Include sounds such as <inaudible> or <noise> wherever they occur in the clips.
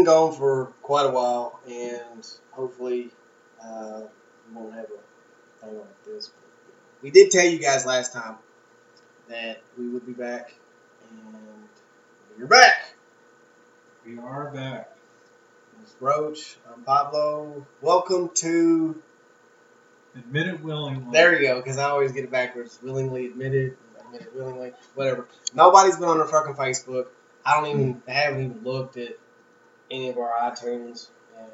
Been gone for quite a while, and hopefully uh, we won't have a thing like this. We did tell you guys last time that we would be back, and we're back. We are back. It's Roach. I'm Pablo. Welcome to. Admit it willingly. There you go, because I always get it backwards. Willingly admitted, admit it willingly, whatever. Nobody's been on our fucking Facebook. I don't even, I haven't even looked at any of our iTunes and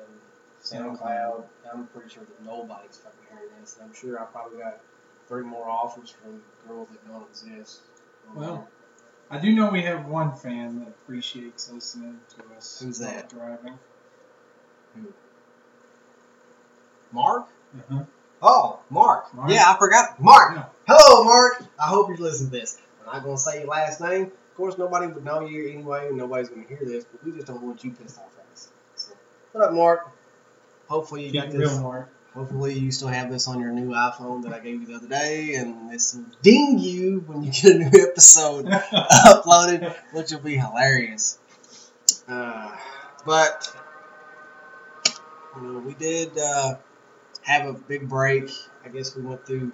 SoundCloud. I'm pretty sure that nobody's fucking hearing this. And I'm sure I probably got three more offers from girls that don't exist. Well, I do know we have one fan that appreciates listening to us. Who's that? Driving. Mark? Uh-huh. Oh, Mark. Mark? Yeah, I forgot. Mark. Hello, Mark. I hope you're listening to this. I'm not going to say your last name. Of course, nobody would know you anyway, and nobody's going to hear this, but we just don't want you pissed off at us. So, what up, Mark? Hopefully you Keep got this. real, Mark. Hopefully you still have this on your new iPhone that I gave you the other day, and this will ding you when you get a new episode <laughs> uploaded, which will be hilarious. Uh, but you know, we did uh, have a big break. I guess we went through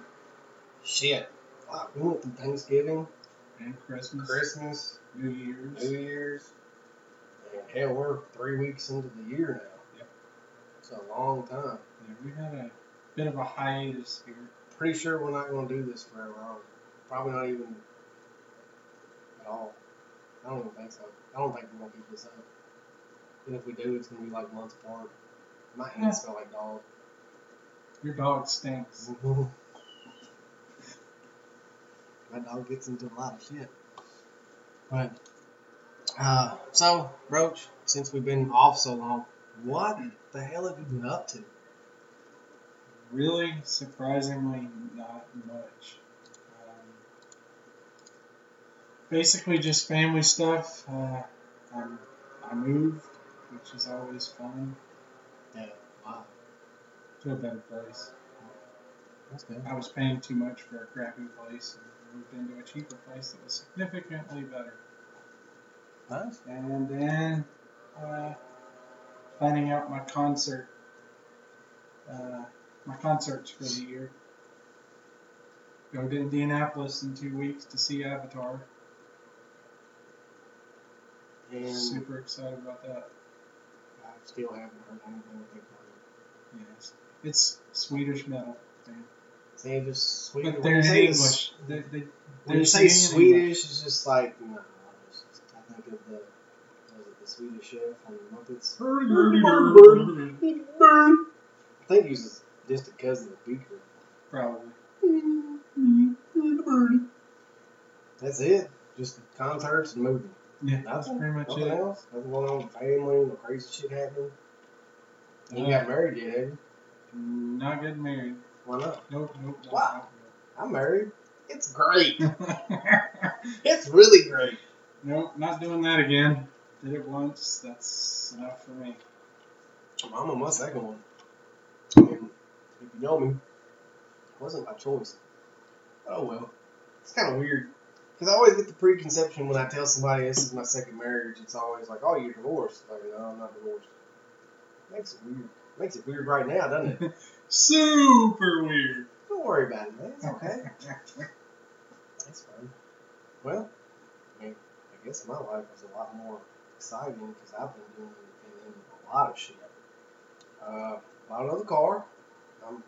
shit. Wow, we went through Thanksgiving, and Christmas. Christmas, New Year's. New Year's, and hell, we're three weeks into the year now. Yep. It's a long time. Yeah, we had a bit of a hiatus here. Pretty sure we're not going to do this forever. I don't- Probably not even at all. I don't even think so. I don't think we're going to keep this up. And if we do, it's going to be like months apart. My hands smell like dog. Your dog stinks. Mm-hmm. My dog gets into a lot of shit. But, uh, so, Roach, since we've been off so long, what the hell have you been up to? Really, surprisingly, not much. Um, basically, just family stuff. Uh, I moved, which is always fun, Yeah, wow. to a better place. That's good. I was paying too much for a crappy place and moved into a cheaper place that was significantly better. Nice. And then uh, planning out my concert, uh, my concerts for the year. Go to Indianapolis in two weeks to see Avatar. And Super excited about that. I still haven't heard anything with it. Yes, it's Swedish metal. man. Say just Swedish. But you English. They, they, When you say. Swedish, it's just like it's just- I think of the was it the Swedish chef from the Muppets? I think he's just a cousin of Beaker. Probably. That's it. Just concerts and movies. Yeah, that's pretty much Nothing it. else. Nothing going on with family. No crazy shit happening. You Uh, got married yet, have you? Not getting married. Why not? Nope, nope. nope, Wow. I'm married. It's great. <laughs> It's really great. nope, not doing that again. Did it once. That's enough for me. I'm on my second one. I mean, if you know me, it wasn't my choice. Oh well. It's kind of weird. Because I always get the preconception when I tell somebody this is my second marriage, it's always like, oh, you're divorced. Like, no, I'm not divorced. Makes it weird. Makes it weird right now, doesn't it? <laughs> Super weird. Don't worry about it, man. It's okay. That's fine. Well, I mean, I guess my life was a lot more exciting because I've been doing been in a lot of shit. Uh, bought another car. I'm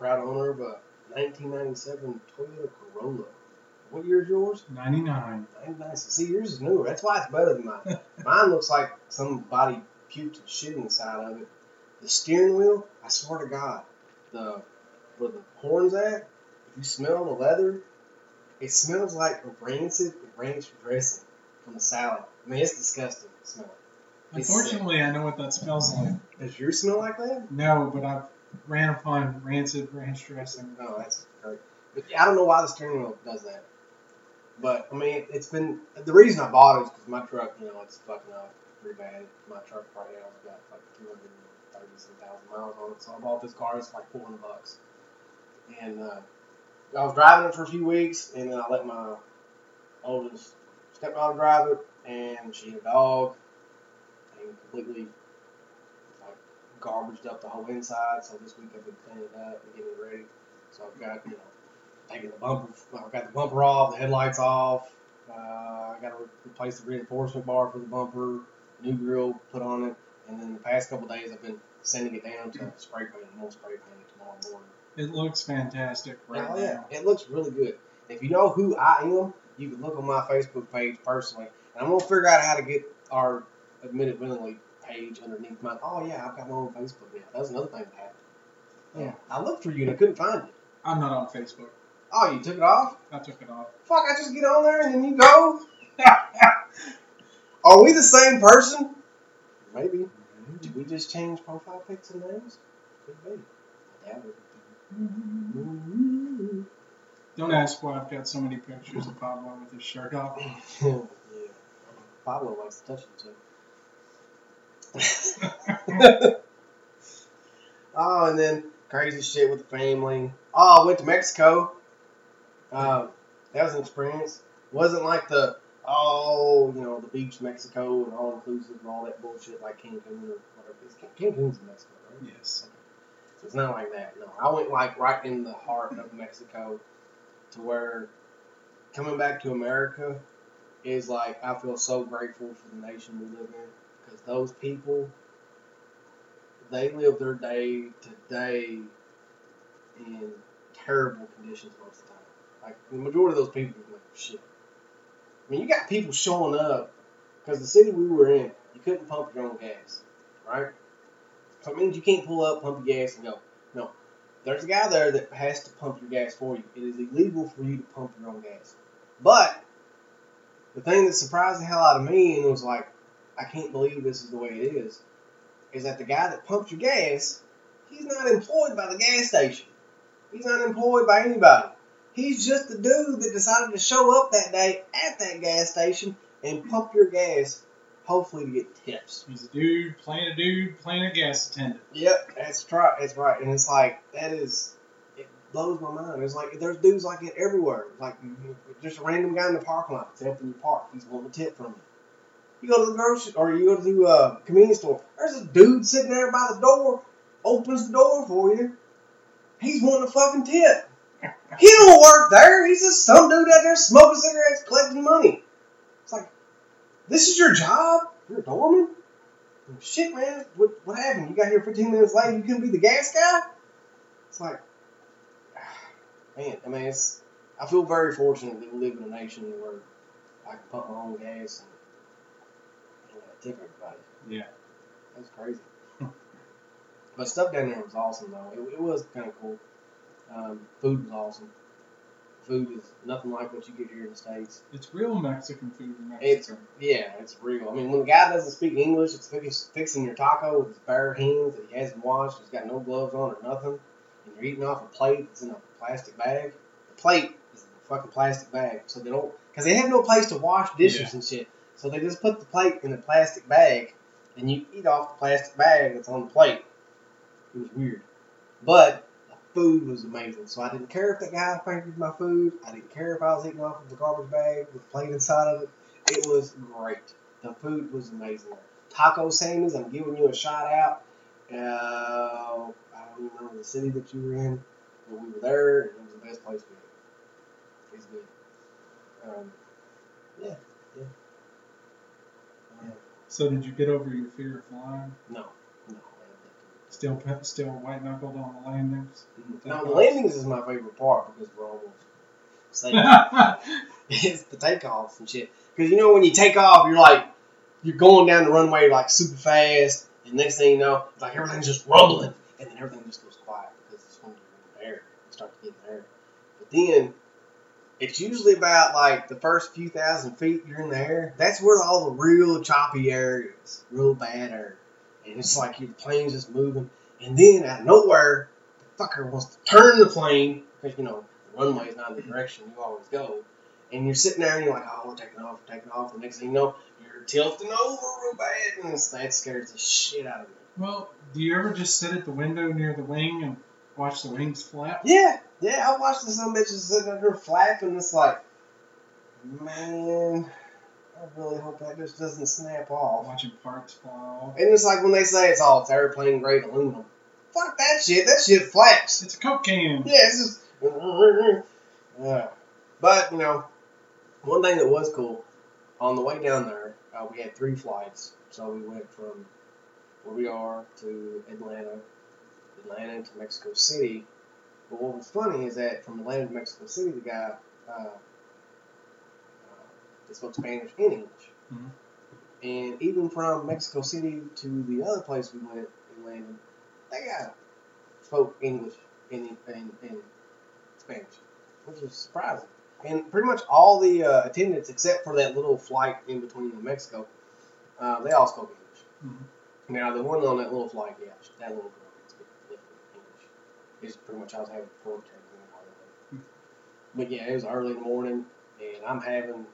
proud owner of a 1997 Toyota Corolla. What year is yours? 99. 99. See, yours is newer. That's why it's better than mine. <laughs> mine looks like somebody puked and shit inside of it. The steering wheel, I swear to God, the where the horns at, if you smell the leather, it smells like a rancid ranch dressing from a salad. I mean, it's disgusting smell. Unfortunately, sick. I know what that smells like. Does yours smell like that? No, but I've ran upon rancid ranch dressing. Oh, that's great. But I don't know why the steering wheel does that. But I mean, it's been the reason I bought it is because my truck, you know, it's fucking up, pretty bad. My truck right now has got like 200 thousand miles on it. So I bought this car. It's like four hundred bucks. And uh, I was driving it for a few weeks, and then I let my oldest stepdaughter drive it, and she had a dog named completely like garbaged up the whole inside. So this week I've been cleaning it up and getting it ready. So I've got you know taking the bumper, I've got the bumper off, the headlights off. Uh, I got to replace the reinforcement bar for the bumper, new grill put on it, and then the past couple days I've been sending it down to spray paint. Gonna spray paint it tomorrow morning. It looks fantastic right oh now. yeah, it looks really good. If you know who I am, you can look on my Facebook page personally, and I'm gonna figure out how to get our admitted willingly page underneath mine. Oh yeah, I've got my own Facebook now. That was another thing that happened. Oh. Yeah, I looked for you and I couldn't find you. I'm not on Facebook. Oh, you took it off? I took it off. Fuck, I just get on there and then you go. <laughs> Are we the same person? Maybe. Did we just change profile pics and names? Could be. I doubt it. Don't ask why I've got so many pictures of Pablo with his shirt off. <laughs> yeah. Pablo likes to touch it too. <laughs> oh, and then crazy shit with the family. Oh, I went to Mexico. Um, that was an experience. Wasn't like the oh, you know, the beach Mexico and all inclusive and all that bullshit like Cancun or whatever. It's Cancun's in Mexico, right? Yes. So it's not like that. No, I went like right in the heart of Mexico, to where coming back to America is like I feel so grateful for the nation we live in because those people they live their day to day in terrible conditions most of the time. Like the majority of those people are like shit. I mean, you got people showing up because the city we were in, you couldn't pump your own gas, right? So it means you can't pull up, pump your gas, and go. No. There's a guy there that has to pump your gas for you. It is illegal for you to pump your own gas. But the thing that surprised the hell out of me and was like, I can't believe this is the way it is, is that the guy that pumps your gas, he's not employed by the gas station. He's not employed by anybody. He's just the dude that decided to show up that day at that gas station and pump your gas, hopefully to get tips. He's a dude playing a dude playing a gas attendant. Yep, that's right. That's right. And it's like that is it blows my mind. It's like there's dudes like it everywhere. Like just a random guy in the parking lot that's helping you park. He's wanting a tip from you. You go to the grocery or you go to the uh, convenience store. There's a dude sitting there by the door, opens the door for you. He's wanting a fucking tip. He don't work there. He's just some dude out there smoking cigarettes, collecting money. It's like, this is your job? You're a doorman? Shit, man. What, what happened? You got here 15 minutes late. You couldn't be the gas guy? It's like, <sighs> man. I mean, it's. I feel very fortunate that we live in a nation where I can pump my own gas and I don't have to tip everybody. Yeah. That's crazy. <laughs> but stuff down there was awesome, though. It, it was kind of cool. Um, food was awesome. Food is nothing like what you get here in the States. It's real Mexican food in It's Mexico. yeah, it's real. I mean, when the guy doesn't speak English, it's fix, fixing your taco with his bare hands that he hasn't washed. He's got no gloves on or nothing, and you're eating off a plate that's in a plastic bag. The plate is in a fucking plastic bag, so they don't because they have no place to wash dishes Yeah. and shit. So they just put the plate in a plastic bag, and you eat off the plastic bag that's on the plate. It was weird, but the food was amazing. So I didn't care if that guy fingered my food. I didn't care if I was eating off of the garbage bag with plate inside of it. It was great. The food was amazing. Taco Sammy's, I'm giving you a shout out. Uh, I don't even remember the city that you were in, but we were there, and it was the best place we had. It's good. Um, yeah, yeah. Uh, So did you get over your fear of flying? no. Still, still white knuckled on the landings. No, the landings is my favorite part because we're almost safe. <laughs> it's the takeoffs and shit. Because you know when you take off, you're like you're going down the runway like super fast, and next thing you know, it's like everything's just rumbling, and then everything just goes quiet because it's in the air, you start to get in the air. But then it's usually about like the first few thousand feet you're in the air. That's where all the real choppy areas, real bad air, and it's like your plane's just moving, and then out of nowhere, the fucker wants to turn the plane because you know the runway is not the direction you always go. And you're sitting there and you're like, oh, we're taking off, we're taking off. The next thing you know, you're tilting over real bad, and it's, that scares the shit out of me. well, do you ever just sit at the window near the wing and watch the wings flap? Yeah, yeah, I watched some bitches sitting there flapping. It's like, man, I really hope that just doesn't snap off. Watching parts fall off. And it's like when they say it's all it's airplane grade aluminum. Fuck that shit. That shit flaps. It's a Coke can. Yeah, it's just. Yeah. But, you know, one thing that was cool, on the way down there, uh, we had three flights. So we went from where we are to Atlanta, Atlanta to Mexico City. But what was funny is that from Atlanta to Mexico City, the guy uh, they spoke Spanish and English. Mhm. And even from Mexico City to the other place we went and landed, that guy spoke English and, and, and Spanish, which was surprising. And pretty much all the uh, attendants, except for that little flight in between New Mexico, uh, they all spoke English. Mhm. Now, the one on that little flight, yeah, that little girl can speak English. It's pretty much I was having a four Hmm. But yeah, it was early in the morning, and I'm having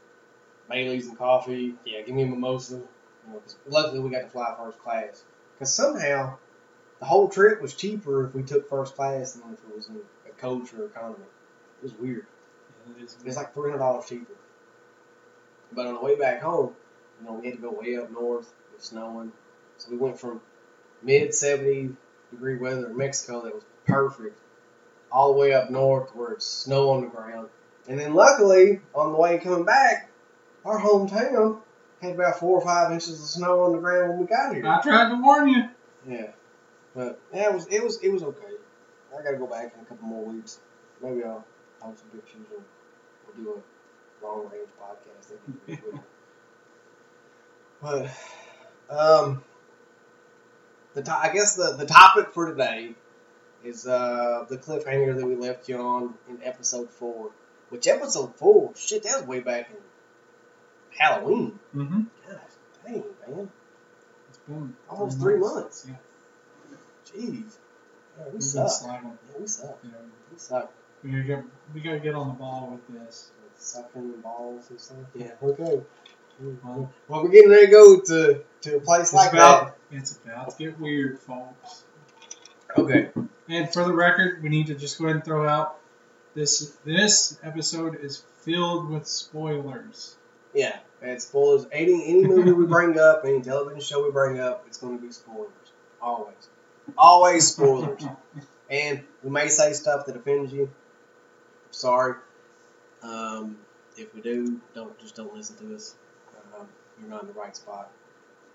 Bailey's and coffee. Yeah, give me a mimosa. You know, 'cause luckily, we got to fly first class. Because somehow, the whole trip was cheaper if we took first class than if it was in a coach or economy. It was weird. Yeah, it is. It's like three hundred dollars cheaper. But on the way back home, you know, we had to go way up north. It was snowing, so we went from mid seventy degree weather in Mexico that was perfect, all the way up north where it's snow on the ground. And then luckily, on the way coming back, our hometown had about four or five inches of snow on the ground when we got here. I tried to warn you. Yeah, but yeah, it was it was it was okay. I gotta go back in a couple more weeks. Maybe I'll post some pictures and we'll do a long range podcast. That'd be pretty cool. <laughs> But um, the to- I guess the the topic for today is uh the cliffhanger that we left you on in episode four. Which episode four? Shit, that was way back in Halloween. Mm-hmm. Gosh, dang man, It's been almost three months. Yeah. Jeez, yeah, we We've suck. Yeah, we suck. Know, We suck. we gotta get we gotta get on the ball with this. With Sucking balls and stuff. Yeah. Okay. Well, Well, we're getting ready to go to, to a place like about it's about to get weird, folks. Okay. And for the record, we need to just go ahead and throw out this this episode is filled with spoilers. Yeah. And spoilers. Any any movie we bring up, any television show we bring up, it's going to be spoilers. Always. Always spoilers. and we may say stuff that offends you. Sorry. Um, if we do, don't just don't listen to us. Um, you're not in the right spot.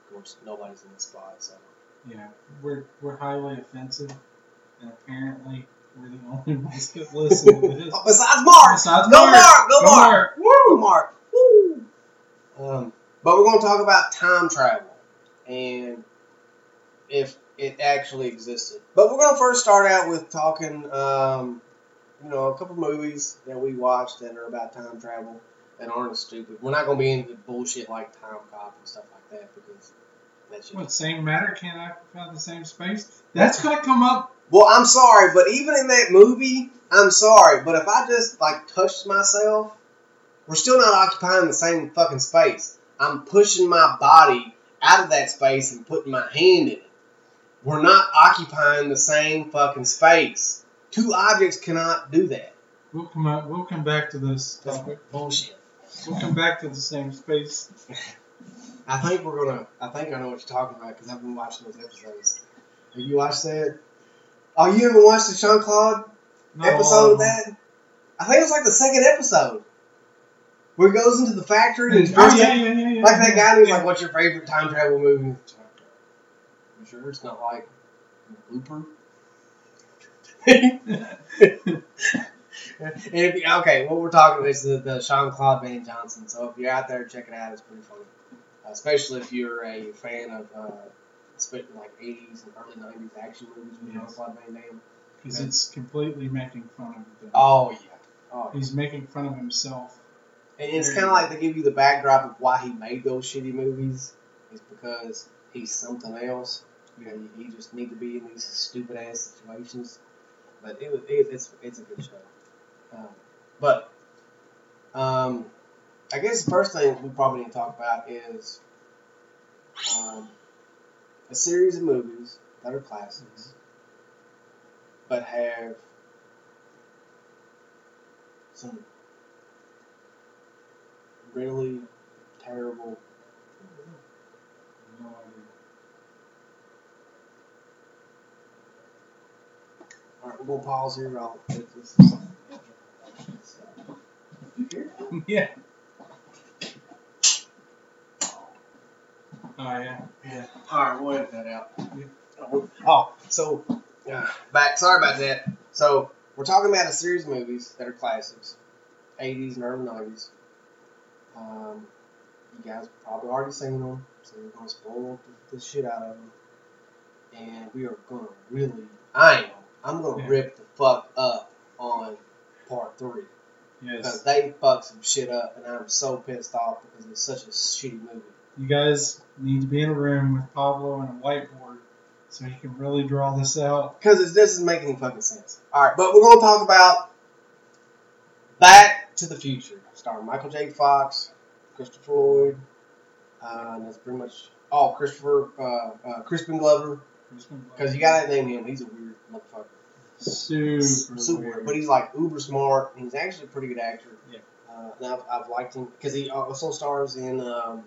Of course, nobody's in the spot, so. yeah, we're we're highly offensive, and apparently we're the only ones that listen to this. Oh, <laughs> besides Mark, Besides go Mark. Mark, go Go Mark, Mark. woo, Mark. Um, but we're going to talk about time travel and if it actually existed. But we're going to first start out with talking, um, you know, a couple movies that we watched that are about time travel that aren't stupid. We're not going to be into bullshit like Time Cop and stuff like that because that's What same matter can't occupy the same space? That's gonna come up. Well, I'm sorry, but even in that movie, I'm sorry, but if I just like touched myself, we're still not occupying the same fucking space. I'm pushing my body out of that space and putting my hand in it. We're not occupying the same fucking space. Two objects cannot do that. We'll come out. We'll come back to this topic. bullshit. We'll come back to the same space. I think we're gonna. I think I know what you're talking about because I've been watching those episodes. Have you watched that? Oh, you haven't watched the Jean Claude No, episode of that? I think it was like the second episode where he goes into the factory and Oh, yeah, yeah, yeah, yeah, like that guy. who's like, "What's your favorite time travel movie?" You sure it's not like Looper? <laughs> and if you, okay, what we're talking about is the, the Jean Claude Van Johnson. So if you're out there, check it out. It's pretty funny, uh, especially if you're a fan of uh, like 80s and early 90s action movies with Jean Yes. Claude Van Damme. Because it's completely making fun of them. Oh yeah, oh. He's making fun of himself. And it's kind of like they give you the backdrop of why he made those shitty movies. Is because he's something else. You know, just need to be in these stupid ass situations. But it was it, it's it's a good show. Um, but um, I guess the first thing we probably need to talk about is um, a series of movies that are classics, but have some really terrible. No idea. All right, we'll pause here. I'll take this. <laughs> yeah. Oh yeah. Yeah. All right, we'll edit that out. Oh, so uh, back. Sorry about that. So we're talking about a series of movies that are classics, 80s and early 90s. Um, you guys probably already seen them, so we're gonna spoil the, the shit out of them, and we are gonna really. I am. I'm gonna Yeah. rip the fuck up on part three because they fucked some shit up, and I'm so pissed off because it's such a shitty movie. You guys need to be in a room with Pablo and a whiteboard so he can really draw this out. Because this is making fucking sense. All right, but we're going to talk about Back to the Future, starring Michael J. Fox, Christopher Lloyd, uh, and that's pretty much oh Christopher uh, uh, Crispin Glover. Because you gotta name him. He's a weird motherfucker. super, Super, weird. but he's like uber smart. And he's actually a pretty good actor. Yeah. Uh, and I've, I've liked him because he also stars in um,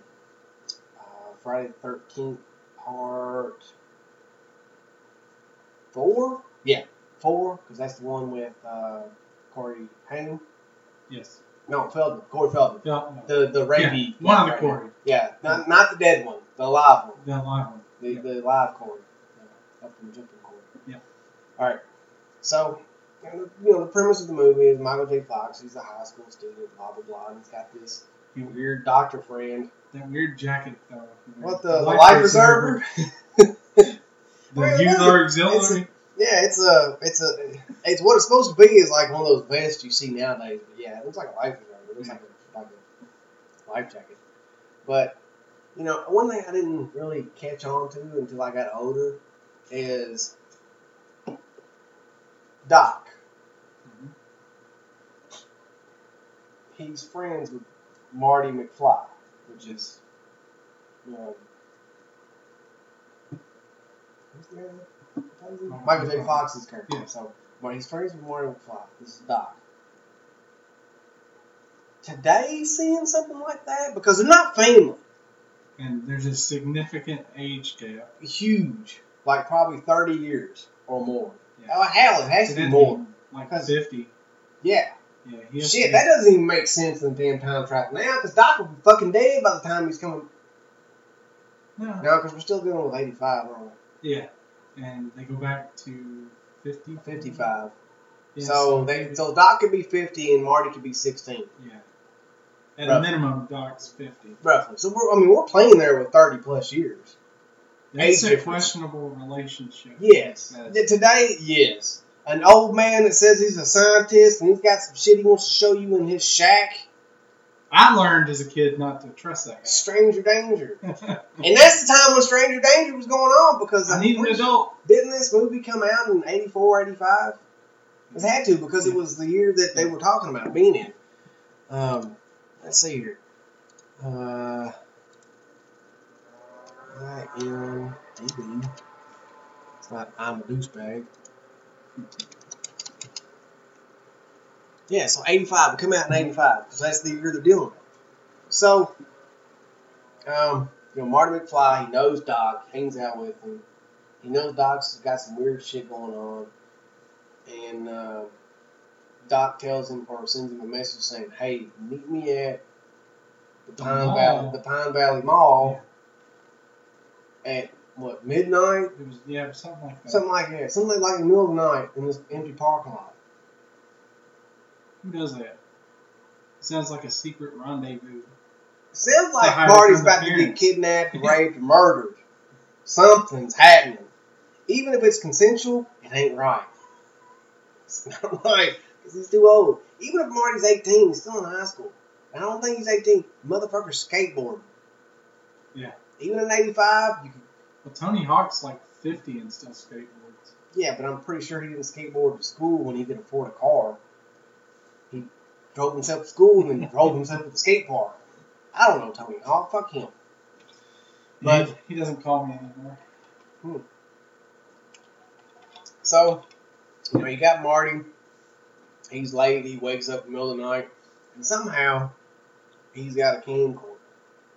uh, Friday the Thirteenth Part Four. Yeah, four because that's the one with uh, Corey Haim. yes. No, Feldman. Corey Feldman. Yeah, no. The the rapey. one of the? Corey. Yeah, not not the dead one, the live one. The live one. The, Yeah. the live Corey. Uh, up from jumping Corey. Yeah. All right. So, you know, the premise of the movie is Michael J. Fox. He's a high school student. Blah blah blah. And he's got this weird doctor friend. That weird jacket though. What the, the life life preserver? <laughs> <laughs> The youth are auxiliary. Yeah, it's a, it's a, it's what it's supposed to be. Is like one of those vests you see nowadays. But yeah, it looks like a life preserver. It looks like a, like a life jacket. But you know, one thing I didn't really catch on to until I got older is Doc. Mhm. He's friends with Marty McFly, which is, you know, who's the guy? Michael J. Fox's character. Yeah. So, but he's friends with Marty McFly. This is Doc. Today, seeing something like that because they're not family. And there's a significant age gap. Huge, like probably thirty years or more. Yeah. Oh hell, it has to be more. Like 50. Yeah. Yeah, Shit, that doesn't even make sense in the damn time travel now because Doc will be fucking dead by the time he's coming. No. No, because we're still dealing with 85, aren't we? Yeah. And they go back to 50. 55. Yeah, so they so Doc could be 50 and Marty could be 16, Yeah. At Roughly. a minimum, Doc's 50. roughly. So we're, I mean, we're playing there with 30 plus years. That's Age a difference. questionable relationship. Yes. That's- Today, yes. An old man that says he's a scientist and he's got some shit he wants to show you in his shack. I learned as a kid not to trust that guy. Stranger danger. <laughs> And that's the time when Stranger Danger was going on because I need an adult. Didn't this movie come out in 84, 85? It had to because it was the year that they were talking about being in. Um, let's see here. Uh, IMDb. It's not I'm a douchebag. Yeah, so 85. It come out in 85 because that's the year they're dealing with. So, um, you know, Marty McFly, he knows Doc, hangs out with him. He knows Doc's got some weird shit going on. And uh, Doc tells him or sends him a message saying, "Hey, meet me at the The Pine mall. Valley, the Pine Valley Mall at what midnight, It was yeah, something like that. something like that, something like in the middle of the night in this empty parking lot." Who does that? Sounds like a secret rendezvous. Sounds like Marty's about to get kidnapped, <laughs> raped, murdered. Something's happening. Even if it's consensual, it ain't right. It's <laughs> not right because he's too old. Even if Marty's 18, he's still in high school. I don't think he's 18. Motherfucker's skateboarding. Yeah. Even in 85, you can, Well, Tony Hawk's like 50 and still skateboards. yeah, but I'm pretty sure he didn't skateboard to school when he could afford a car. Drove himself to school and then drove himself to the skate park. I don't know Tony Hawk. Fuck him. But- he, he doesn't call me anymore. So, you know, you got Marty. He's late. He wakes up in the middle of the night, and somehow he's got a camcorder.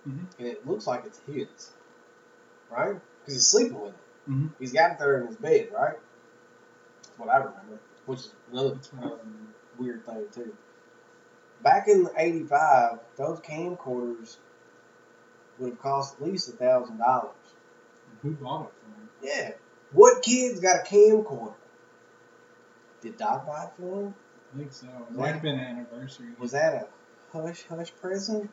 Mhm. and it looks like it's his, right? Because he's sleeping with it. Mhm. He's got it there in his bed, right? That's what I remember, which is another That's what I remember. weird thing too. Back in '85, those camcorders would have cost at least a thousand dollars. Who bought it for him? Yeah. What kid's got a camcorder? Did Doc buy it for him? I think so. It might have been an anniversary. Was that a hush hush present?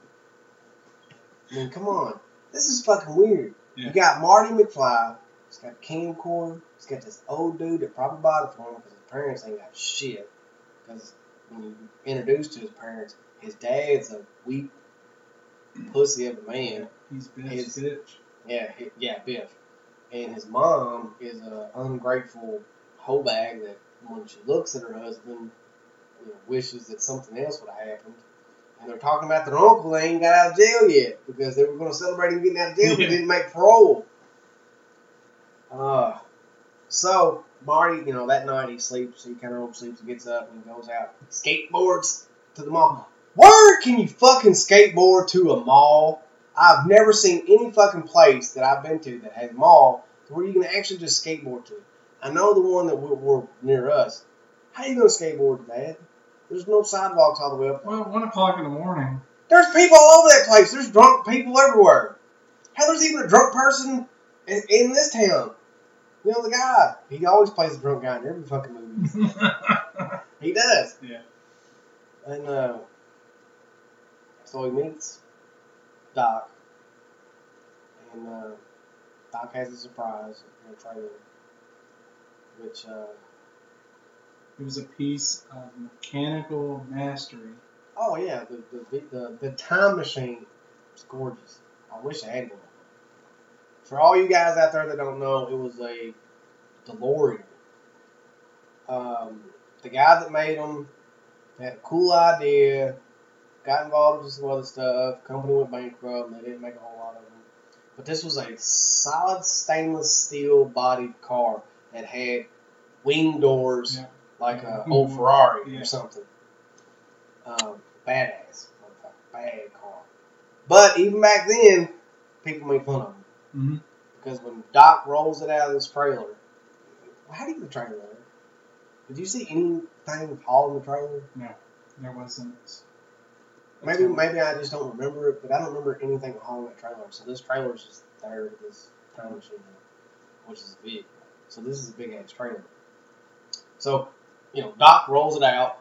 I mean, come on. This is fucking weird. Yeah. You got Marty McFly. He's got a camcorder. He's got this old dude that probably bought it for him because his parents ain't got shit. Because when you introduced to his parents, his dad's a weak pussy of a man. He's His- bitch. Yeah, he, yeah, Biff. And his mom is a ungrateful hoe bag that when she looks at her husband, you know, wishes that something else would have happened. And they're talking about their uncle they ain't got out of jail yet because they were going to celebrate him getting out of jail, but <laughs> didn't make parole. Uh, so Marty, you know, that night he sleeps, he kind of oversleeps and gets up and goes out, skateboards to the mall. Where can you fucking skateboard to a mall? I've never seen any fucking place that I've been to that has a mall where you can actually just skateboard to. I know the one that we're, we're near us. How you gonna skateboard to that? There's no sidewalks all the way up. there. Well, one o'clock in the morning. There's people all over that place. There's drunk people everywhere. Hell, there's even a drunk person in, in this town. You know the guy. He always plays the drunk guy in every fucking movie. <laughs> he does. Yeah. And uh, so he meets Doc, and uh, Doc has a surprise in a trailer, which uh, It was a piece of mechanical mastery. oh yeah, the the, the the time machine is gorgeous. I wish I had one. For all you guys out there that don't know, it was a DeLorean. Um, the guy that made them had a cool idea, got involved with some other stuff. Company went bankrupt, and they didn't make a whole lot of them. But this was a solid stainless steel bodied car that had wing doors Yeah. like a Mhm. <laughs> old Ferrari Yeah. or something. Um, badass, bad car. But even back then, people made fun of him Mm-hmm. because when Doc rolls it out of this trailer, how do you get the trailer? Did you see anything hauling the trailer? No, there wasn't. Maybe maybe I just don't remember it, but I don't remember anything hauling that trailer. So this trailer is just there this time machine, which is big. So this is a big ass trailer. So, you know, Doc rolls it out,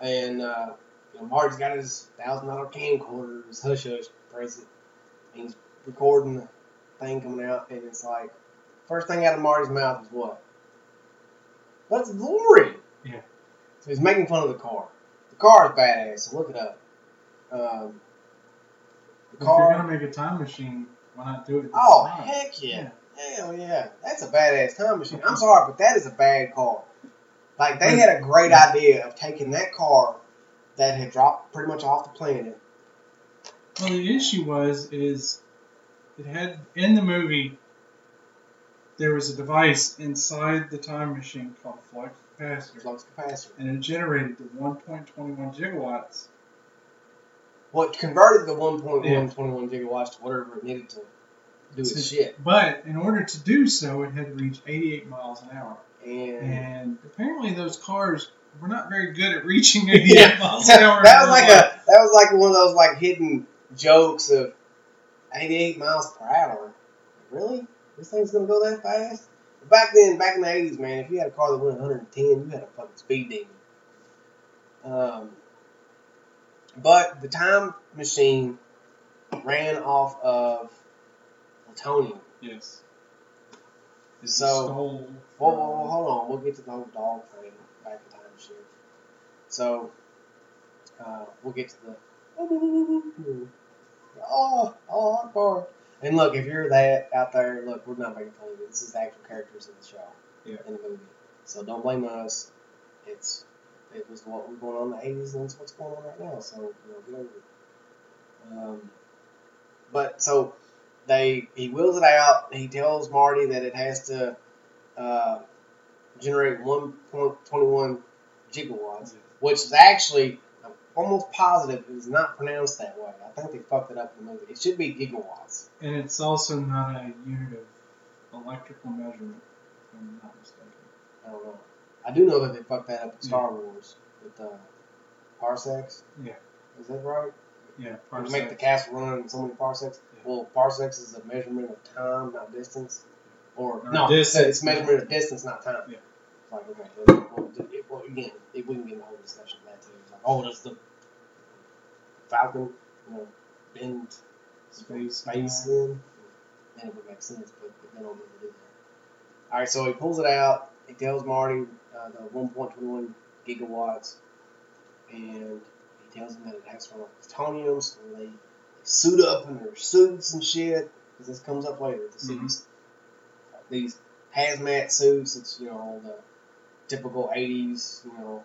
and uh, you know, Marty's got his thousand dollar camcorder, his hush hush present, and he's recording the thing coming out, and it's like first thing out of Marty's mouth is what? That's glory. Yeah. So he's making fun of the car. The car is badass. So look it up. Um, the If you're gonna make a time machine, why not do it? Oh time? heck yeah. Hell yeah. That's a badass time machine. I'm sorry, but that is a bad car. Like they had a great idea of taking that car that had dropped pretty much off the planet. Well, the issue was is it had in the movie there was a device inside the time machine called flux capacitor, Flux capacitor. and it generated the 1.21 gigawatts. What converted the 1.121 Yeah. gigawatts to whatever it needed to do its To- shit. But in order to do so, it had to reach 88 miles an hour, And and apparently those cars were not very good at reaching <laughs> 88 Yeah. miles an hour. that in was like life. a that was like one of those like hidden jokes of 88 miles per hour. Really? This thing's gonna go that fast? Back then, back in the 80s, man, if you had a car that went 110, you had a fucking speed demon. Um, but the time machine ran off of plutonium. yes. It So- whoa, whoa, hold on. We'll get to the whole dog thing back in time machine. So, uh, we'll get to the. Oh, oh, car. And look, if you're that out there, look, we're not making fun of you. This is the actual characters in the show, Yeah. in the movie. So don't blame us. It's it was what was going on in the '80s, and it's what's going on right now. So you know, get over it. Um, but so they he wheels it out. He tells Marty that it has to uh, generate 1.21 gigawatts, which is actually almost positive it is not pronounced that way. I think they fucked it up in the movie. It should be gigawatts. And it's also not a unit of electrical measurement, if I'm not mistaken. I don't know. I do know that they fucked that up in Star Wars with uh, parsecs. Yeah. Is that right? Yeah, They make the Kessel run in so many parsecs. Yeah. Well, parsecs is a measurement of time, not distance. Or, Or no, distance. it's measurement of distance, not time. Yeah. It's like okay, well, well, it- well, again, it, we can get in a whole discussion oh, does the Falcon, you know, bend Space. space in? Then it would make sense, but, but they don't really do that. All right, so he pulls it out. He tells Marty uh, the 1.21 gigawatts, and he tells him that it has on plutonium, so they, they suit up in their suits and shit. Because this comes up later. Mhm. these, these hazmat suits. It's you know all the typical 80s, you know,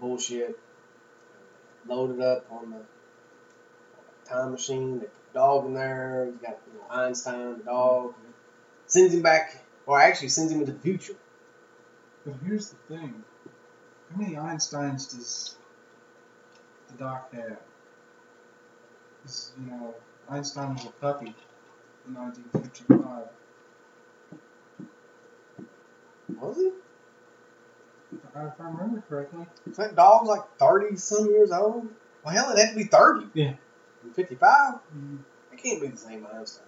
bullshit. Loaded up on the time machine. The dog in there. He's got you know Einstein, the dog. Sends him back, or actually sends him into the future. But here's the thing: how many Einsteins does the Doc have? 'Cause, you know, Einstein was a puppy in 1955. Was he? If I remember correctly. That dog's like 30 some years old? Well, hell, it had to be 30. Yeah. And 55? Mm. It can't be the same Einstein.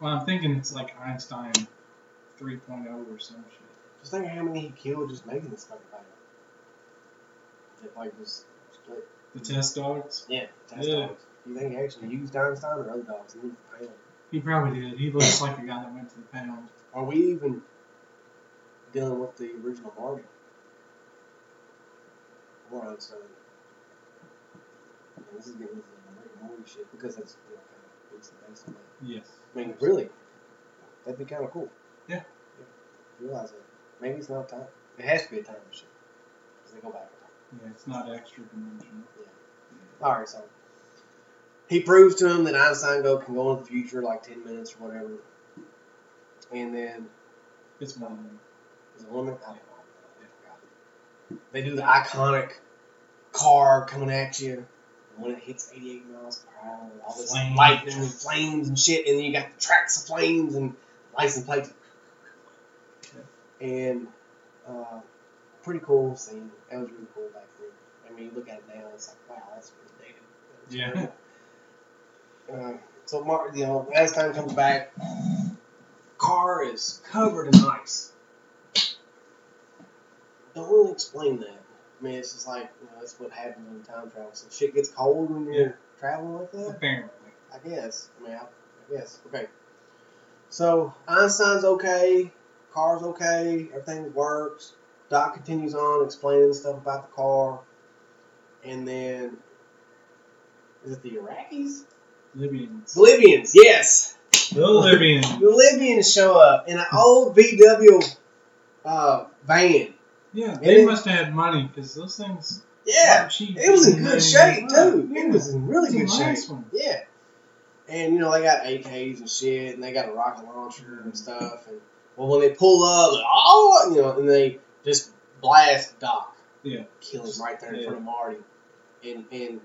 Well, I'm thinking it's like Einstein 3.0 or some shit. Just think of how many he killed just making this fucking thing. It like split. The test dogs. Yeah, test Yeah. dogs. You think he actually used Einstein or other dogs? He. He probably did. He looks like a guy that went to the pound. Are we even dealing with the original Marty? Or Einstein? Man, this is getting into the Morty shit because that's you know, kind of it's based on that. Yes. I mean, really, that'd be kind of cool. Yeah. yeah. Realize that. Maybe it's not time. It has to be a time machine. Because they go back. in time. Yeah, it's not extra dimensional. Yeah. Alright, so. He proves to him that Einstein go can go into the future like 10 minutes or whatever. And then, It's them. is it a woman? I don't know. They do the iconic car coming at you. And when it hits 88 miles per hour, all this Flames. lightning and flames and shit, and then you got the tracks of flames and license plates. And uh, pretty cool scene. That was really cool back then. I mean, you look at it now, it's like, wow, that's pretty dated. Yeah. Uh, so, Mark, you know, as time comes back, car is covered in ice. Don't really explain that. I mean, it's just like, you know, that's what happens when time travel. So shit gets cold when you're Yeah. traveling like that? Apparently. I guess. I mean, I, I guess. Okay. So Einstein's okay. Car's okay. Everything works. Doc continues on explaining stuff about the car, and then is it the Iraqis? Libyans. Libyans. Yes, The Libyans. the Libyans show up in an old VW uh, van. Yeah, And they it- must have had money because those things. Yeah, it was in good shape too. Yeah. It was in really good shape. one. Yeah. And you know they got AKs and shit, and they got a rocket launcher and stuff. And well, when they pull up, like, oh, you know, and they just blast Doc, Yeah. kill him right there in Yeah. front of Marty. And and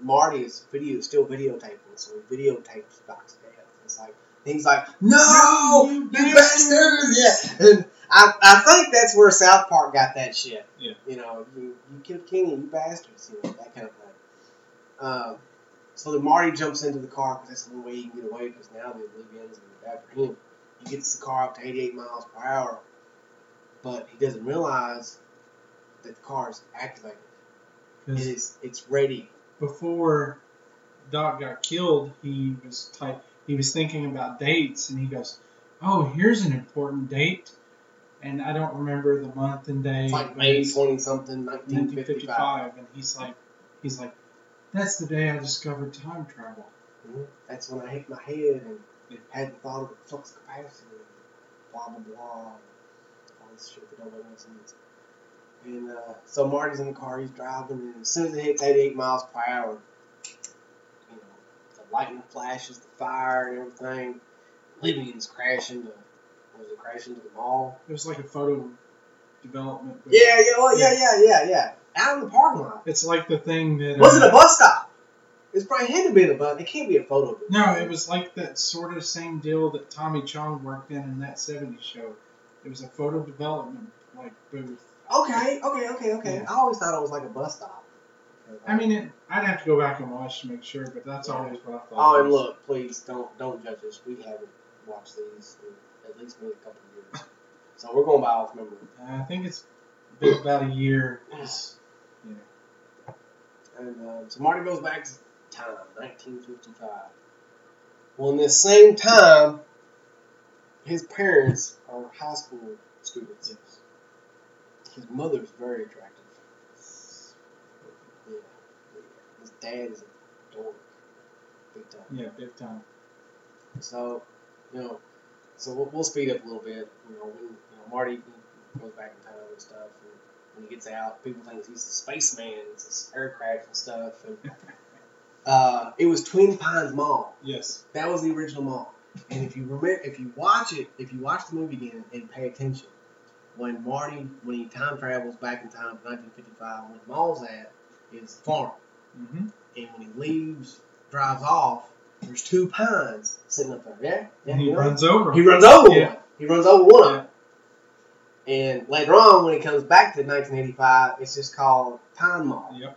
Marty is video still videotaping, so he videotapes Doc's death. It's like he's like, no, No, you you bastards! Yeah, and I, I think that's where South Park got that shit. Yeah. You know, you, you killed Kenny, you bastards, you know, that kind of thing. Um, so then Marty jumps into the car because that's the only way he can get away because now the Libyans are after him. He gets the car up to 88 miles per hour, but he doesn't realize that the car is activated. It is, it's ready. before Doc got killed, he was type, he was thinking about dates, and he goes, "Oh, here's an important date," and I don't remember the month and day. It's like May 20 something, 1955. 1955, and he's like, he's like, "That's the day I discovered time travel." Mhm. That's when I hit my head and hadn't thought of the flux capacity and blah blah blah. All this shit that don't make no sense. And uh, so Marty's in the car, he's driving, and as soon as it hits 88 miles per hour, you know, the lightning flashes, the fire, and everything. Libyans crash into, was it crash into the mall? It was like a photo development. booth. Yeah, yeah, well, yeah, yeah, yeah, yeah. out in the parking lot. It's like the thing that. Was it uh, a bus stop? It's probably had to be in a bus. It can't be a photo booth. No, it was like that sort of same deal that Tommy Chong worked in in that '70s show. It was a photo development like booth. Okay, okay, okay, okay. Yeah. I always thought it was like a bus stop. I mean, it, I'd have to go back and watch to make sure, but that's always what I thought. Oh, and look, please don't don't judge us. We haven't watched these in at least maybe a couple of years, so we're going by off memory. I think it's been about a year. It's- And uh, so Marty goes back to time, 1955. Well, in this same time, his parents are high school students. His mother's very attractive. Yeah. yeah. His dad is a dork. Big time. yeah, big time. So, you know, so we'll, we'll speed up a little bit. You know, when you know, Marty goes back in time and stuff, and when he gets out, people think he's a spaceman, it's this aircraft and stuff. And <laughs> uh, it was Twin Pines Mall. Yes. That was the original mall. And if you remember, if you watch it, if you watch the movie again and pay attention, when Marty, when he time travels back in time to 1955, when the mall's at is farm, Mm-hmm. and when he leaves, drives off, there's two pines sitting up there. Yeah, yeah. And he you know? runs over. He runs over Yeah. one. He runs over one of them. And later on, when he comes back to 1985, it's just called Pine Mall Yep.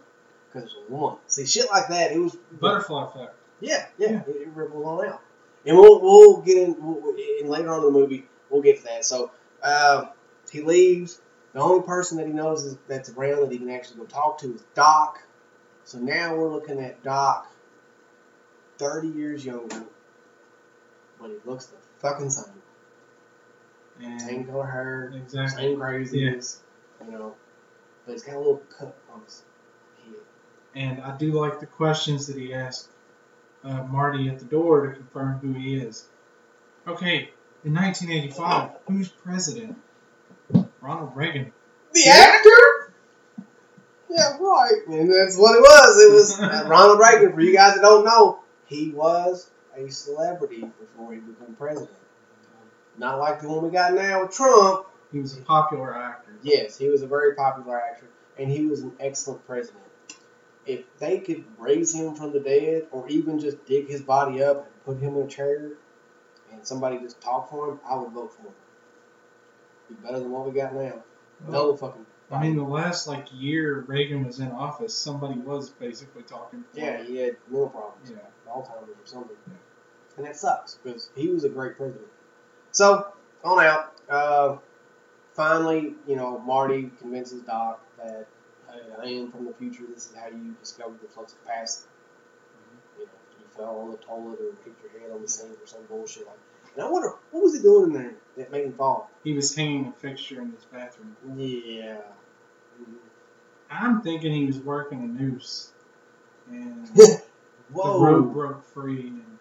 because it was one. See, shit like that, it was Butterfly effect. yeah, yeah, it, it ripples on out. And we'll we'll get in, we'll, in later on in the movie. We'll get to that. So uh, he leaves. The only person that he knows is, that's around that he can actually go talk to is Doc. So now we're looking at Doc, thirty years younger, but he looks the fucking same. Same And color hair, exactly. same craziness, you know. But he's got a little cut on his head. And I do like the questions that he asked uh, Marty at the door to confirm who he is. Okay, in 1985, who's president? Ronald Reagan. The actor? Yeah, right. And that's what it was. It was uh, <laughs> Ronald Reagan. For you guys that don't know, he was a celebrity before he became president. Not like the one we got now with Trump. He was a popular actor. Yes, he was a very popular actor, and he was an excellent president. If they could raise him from the dead, or even just dig his body up and put him in a chair, and somebody just talk for him, I would vote for him. Be better than what we got now. No fucking. I mean, the last like year Reagan was in office, somebody was basically talking. For Yeah, him. he had mental problems. Yeah. Alzheimer's or something. And that sucks because he was a great president. So, on out. Uh, finally, you know, Marty convinces Doc that, hey, I am from the future. This is how you discovered the flux capacitor. You know, you fell on the toilet or hit your head on the sink or some bullshit like And I wonder, what was he doing in there that made him fall? He was hanging a fixture in his bathroom. Yeah. I'm thinking he was working a noose, and <laughs> the rope broke free. And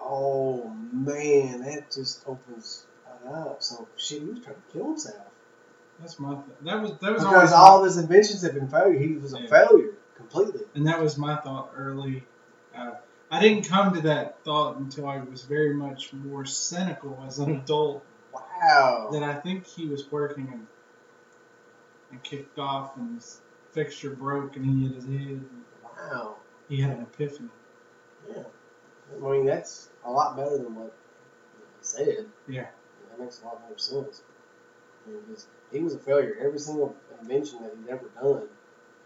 Oh man, that just opens up. So shit, he was trying to kill himself. that's my th- that was that was Because all his inventions have been failure. He was a Yeah. failure completely. and that was my thought early. Uh, I didn't come to that thought until I was very much more cynical as an adult. Wow. That I think he was working and kicked off, and his fixture broke, and he hit his head. Wow. he had an epiphany. Yeah. I mean, that's a lot better than what he said. Yeah. That makes a lot more sense. I mean, he was a failure. Every single invention that he's ever done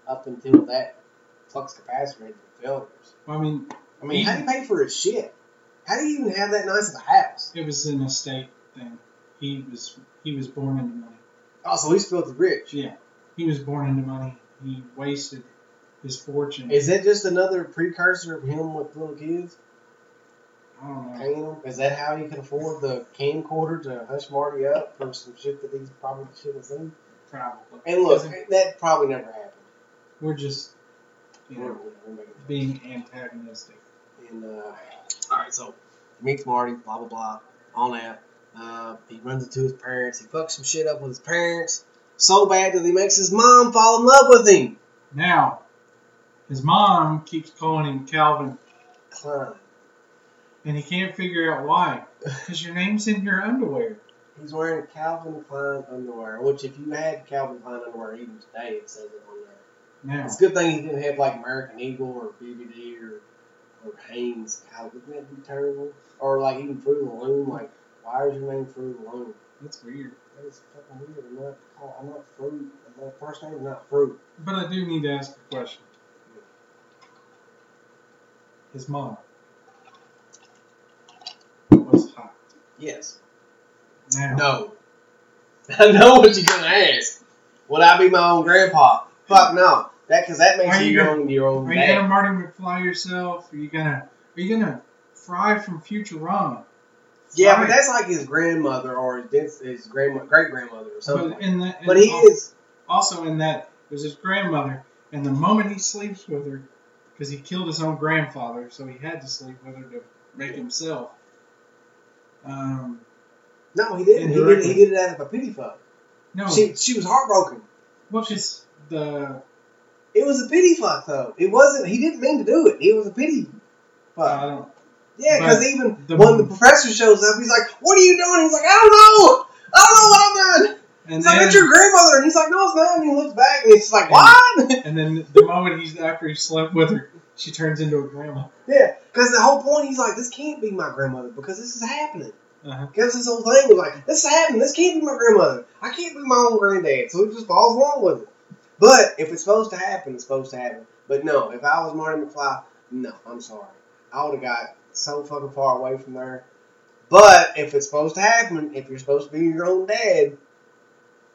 up until that flux capacitor had failures. Well, I mean, I mean, He- how do you pay for his shit? How do you even have that nice of a house? it was an estate thing. He was he was born into money. Oh, so he's filthy rich. Yeah, he was born into money. He wasted his fortune. Is that just another precursor of him with little kids? I don't know. Is that how he can afford the camcorder to hush Marty up for some shit that he's probably shouldn't have seen? Probably. And look, Because that probably never happened. we're just you We're- know we're being antagonistic. And uh, all right, so he meets Marty, blah blah blah, all that. Uh, he runs into his parents. He fucks some shit up with his parents so bad that he makes his mom fall in love with him. Now, his mom keeps calling him Calvin, Klein. and he can't figure out why. Because your name's in your underwear. He's wearing Calvin Klein underwear, which if you had Calvin Klein underwear even today, it says it on there. Now, It's a good thing he didn't have like American Eagle or BVD or or Hanes. God, wouldn't that be terrible? Or like even Fruit of the Loom. Like, why is your name Fruit of the Loom? that's weird. That is fucking weird. I'm not, call- I'm not fruit. My first name is not fruit. But I do need to ask a question. His mom was hot. Yes. Now, No. <laughs> I know what you're gonna ask. Would I be my own grandpa? Fuck no. That because that makes Are you you your gonna- own your own are you dad. gonna Marty McFly yourself? Are you gonna are you gonna fry from Futurama? Yeah, Fry- but that's like his grandmother or his his grandma, great grandmother or something. But in that. But he al- is. also in that was his grandmother, and the moment he sleeps with her, because he killed his own grandfather, so he had to sleep with her to make himself. Um, No, he didn't. He did. He did it out of a pity fuck. no, She she was heartbroken. well, because the It was a pity fuck though. It wasn't. He didn't mean to do it. It was a pity fuck. I don't. Yeah, because even the- when the professor shows up, he's like, "What are you doing?" He's like, "I don't know. I don't know what I'm doing." And He's like, then, "That's your grandmother," and he's like, "No, it's not." And he looks back, and it's like, "What?" <laughs> and then the moment he's after he slept with her, she turns into a grandma. yeah, because the whole point, he's like, "This can't be my grandmother because this is happening." Uh-huh. Because this whole thing was like, "This is happening. This can't be my grandmother. I can't be my own granddad." So he just follows along with it. But if it's supposed to happen, it's supposed to happen. But no, if I was Marty McFly, no, I'm sorry. I would have got so fucking far away from there. But if it's supposed to happen, if you're supposed to be your own dad,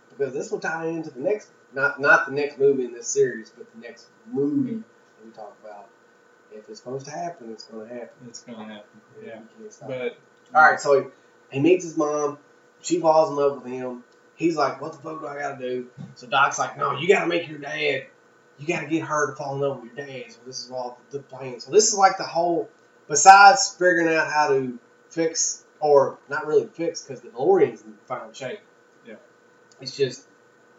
because this will tie into the next, not not the next movie in this series, but the next movie that we talk about. If it's supposed to happen, it's going to happen. It's gonna happen. Yeah, You can't stop it. but All right, so he, he meets his mom. She falls in love with him. He's like, "What the fuck do I gotta do?" So Doc's like, "No, you gotta make your dad. You gotta get her to fall in love with your dad." So this is all the plan. So this is like the whole. Besides figuring out how to fix, or not really fix, because the DeLorean's in fine shape. Yeah. It's just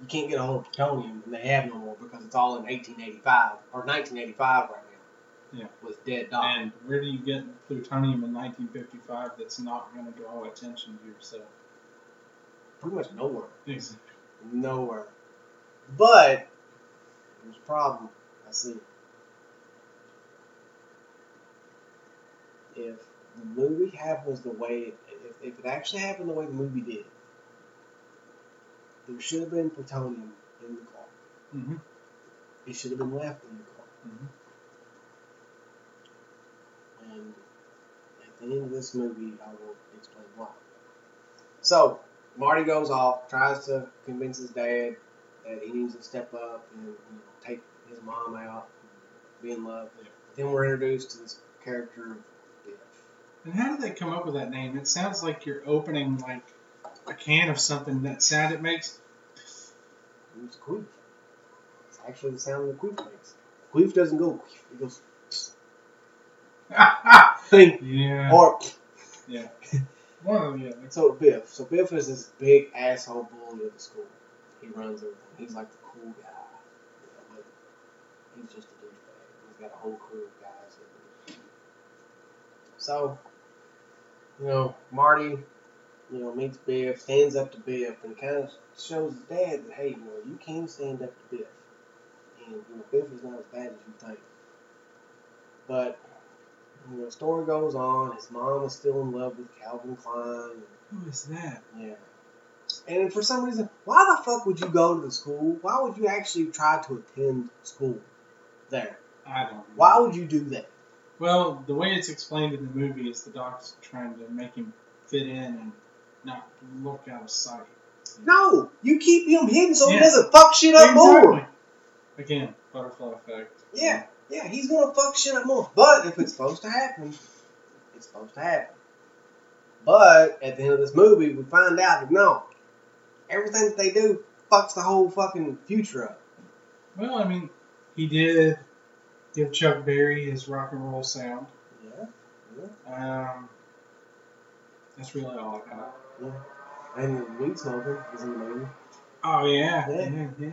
you can't get a hold of plutonium, and they have no more because it's all in 1885 or 1985 right now. Yeah. With dead Doc. and where do you get plutonium in 1955 that's not gonna draw attention to yourself? Pretty much nowhere. Exactly. Nowhere. But there's a problem. I see. If the movie happens the way, if, if it actually happened the way the movie did, there should have been plutonium in the car. Mm-hmm. It should have been left in the car. Mhm. And at the end of this movie, I will explain why. So, Marty goes off, tries to convince his dad that he needs to step up and you know, take his mom out, and be in love. Yeah. Then we're introduced to this character. And how did they come up with that name? It sounds like you're opening like a can of something. That sound it makes. It's queef. It's actually the sound the queef makes. Queef doesn't go queef, it goes <laughs> yeah. or <laughs> or the other. So Biff. So Biff is this big asshole bully of the school. He runs everything. He's like the cool guy. You know, he's just a douchebag. He's got a whole crew of guys. So, you know, Marty, you know, meets Biff, stands up to Biff, and kind of shows his dad that, hey, you know, you can stand up to Biff. And, you know, Biff is not as bad as you think. But, you know, the story goes on. His mom is still in love with Calvin Klein. And, Who is that? yeah. And for some reason, why the fuck would you go to the school? Why would you actually try to attend school there? I don't know. Why would you do that? Well, the way it's explained in the movie is the doc's trying to make him fit in and not look out of sight. No, you keep him hidden so he Yes. doesn't fuck shit up more. Again, butterfly effect. Yeah, yeah, he's gonna fuck shit up more. But if it's supposed to happen, it's supposed to happen. But at the end of this movie, we find out that no, everything that they do fucks the whole fucking future up. Well, I mean, he did give Chuck Berry his rock and roll sound. Yeah, Um, that's really all I got. yeah. And the weed smoking is in the movie. Oh yeah, Yeah, yeah, yeah.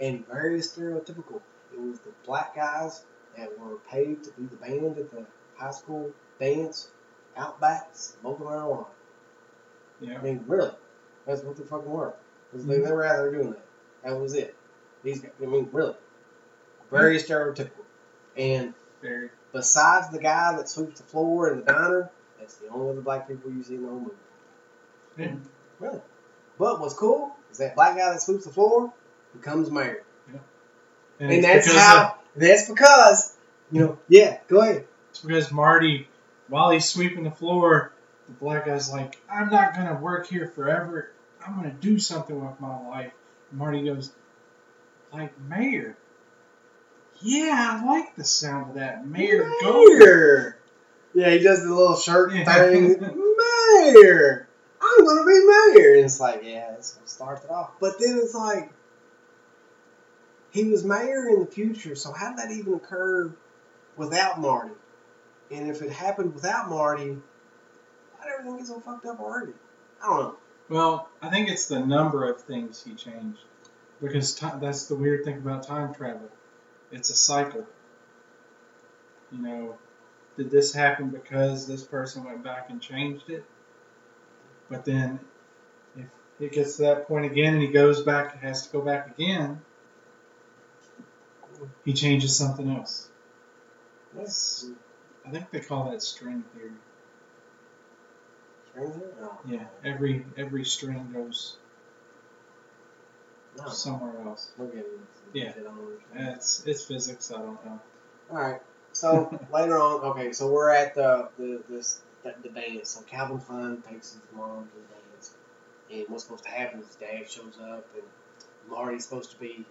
yeah. and very stereotypical. It was the black guys that were paid to be the band at the high school dance, outbacks, smoking marijuana. yeah. I mean, really, that's what they fucking were. 'Cause they, Mhm. they were out there doing that. That was it. These, guys, I mean, really. Very stereotypical. And Very. besides the guy that sweeps the floor in the diner, that's the only other black people you see in the whole movie. Yeah. Really. But what's cool is that black guy that sweeps the floor becomes mayor. Yeah. And, it's that's how. of- that's because, you know, yeah, go ahead. it's because Marty, while he's sweeping the floor, the black guy's like, "I'm not gonna work here forever. I'm gonna do something with my life." And Marty goes, "Like mayor." Yeah, I like the sound of that. Mayor. Mayor. Yeah, he does the little shirt Yeah. thing. <laughs> Mayor. I'm gonna be mayor. And it's like, yeah, that's what starts it off. But then it's like, he was mayor in the future, so how did that even occur without Marty? And if it happened without Marty, why did everything get so fucked up already? I don't know. Well, I think it's the number of things he changed. Because ti that's the weird thing about time travel. It's a cycle. You know, did this happen because this person went back and changed it? But then, if it gets to that point again and he goes back, has to go back again, he changes something else. Yes. I think they call that string theory. Stranger? No. Yeah, every every string goes No. somewhere else. We're getting Yeah. it. It's it's physics. I don't know. All right. So <laughs> later on, okay, so we're at the the this the, the dance. So Calvin Klein takes his mom to the dance, and what's supposed to happen is Dad shows up, and Marty's supposed to be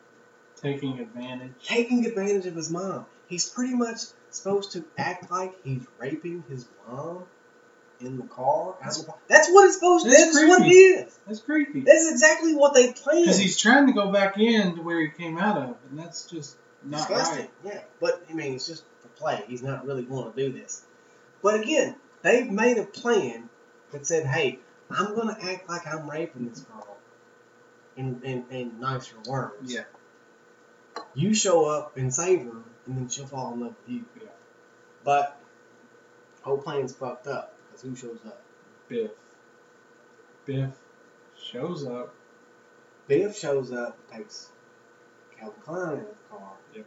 Taking advantage. taking advantage of his mom. He's pretty much supposed to act like he's raping his mom in the car. That's, that's what it's supposed to. That's That's what it is. That's creepy. That's exactly what they planned. Because he's trying to go back in to where he came out of, and that's just not disgusting. right. Yeah, but I mean, it's just for play. He's not really going to do this. But again, they've made a plan that said, "Hey, I'm going to act like I'm raping this girl in in, in nicer words. Yeah. You show up and save her, and then she'll fall in love with you. Yeah. But whole plan's fucked up who shows up? Biff. Biff shows up. Biff shows up, takes Calvin Klein out of the car, Yep.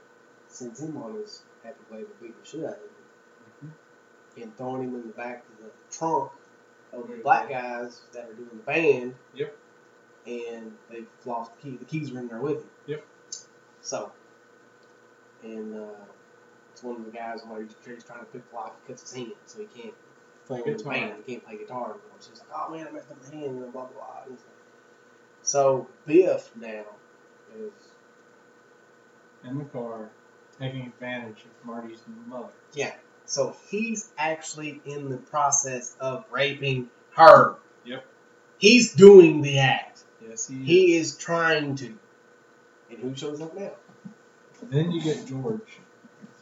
sends him on his happy way to beat the shit out of him. Mm-hmm. and throwing him in the back of the trunk of the black guys that are doing the band. Yep. And they've lost the key. The keys are in there with him. Yep. So, and uh, it's one of the guys where he's, he's trying to pick the lock. He cuts his hand, so he can't play in the Guitar. band. He can't play guitar anymore. So he's like, "Oh man, I messed up my hand," and blah blah blah. And so Biff now is in the car, taking advantage of Marty's mother. Yeah. So he's actually in the process of raping her. Yep. He's doing the act. Yes, he. He is trying to. And who shows up now? Then you get George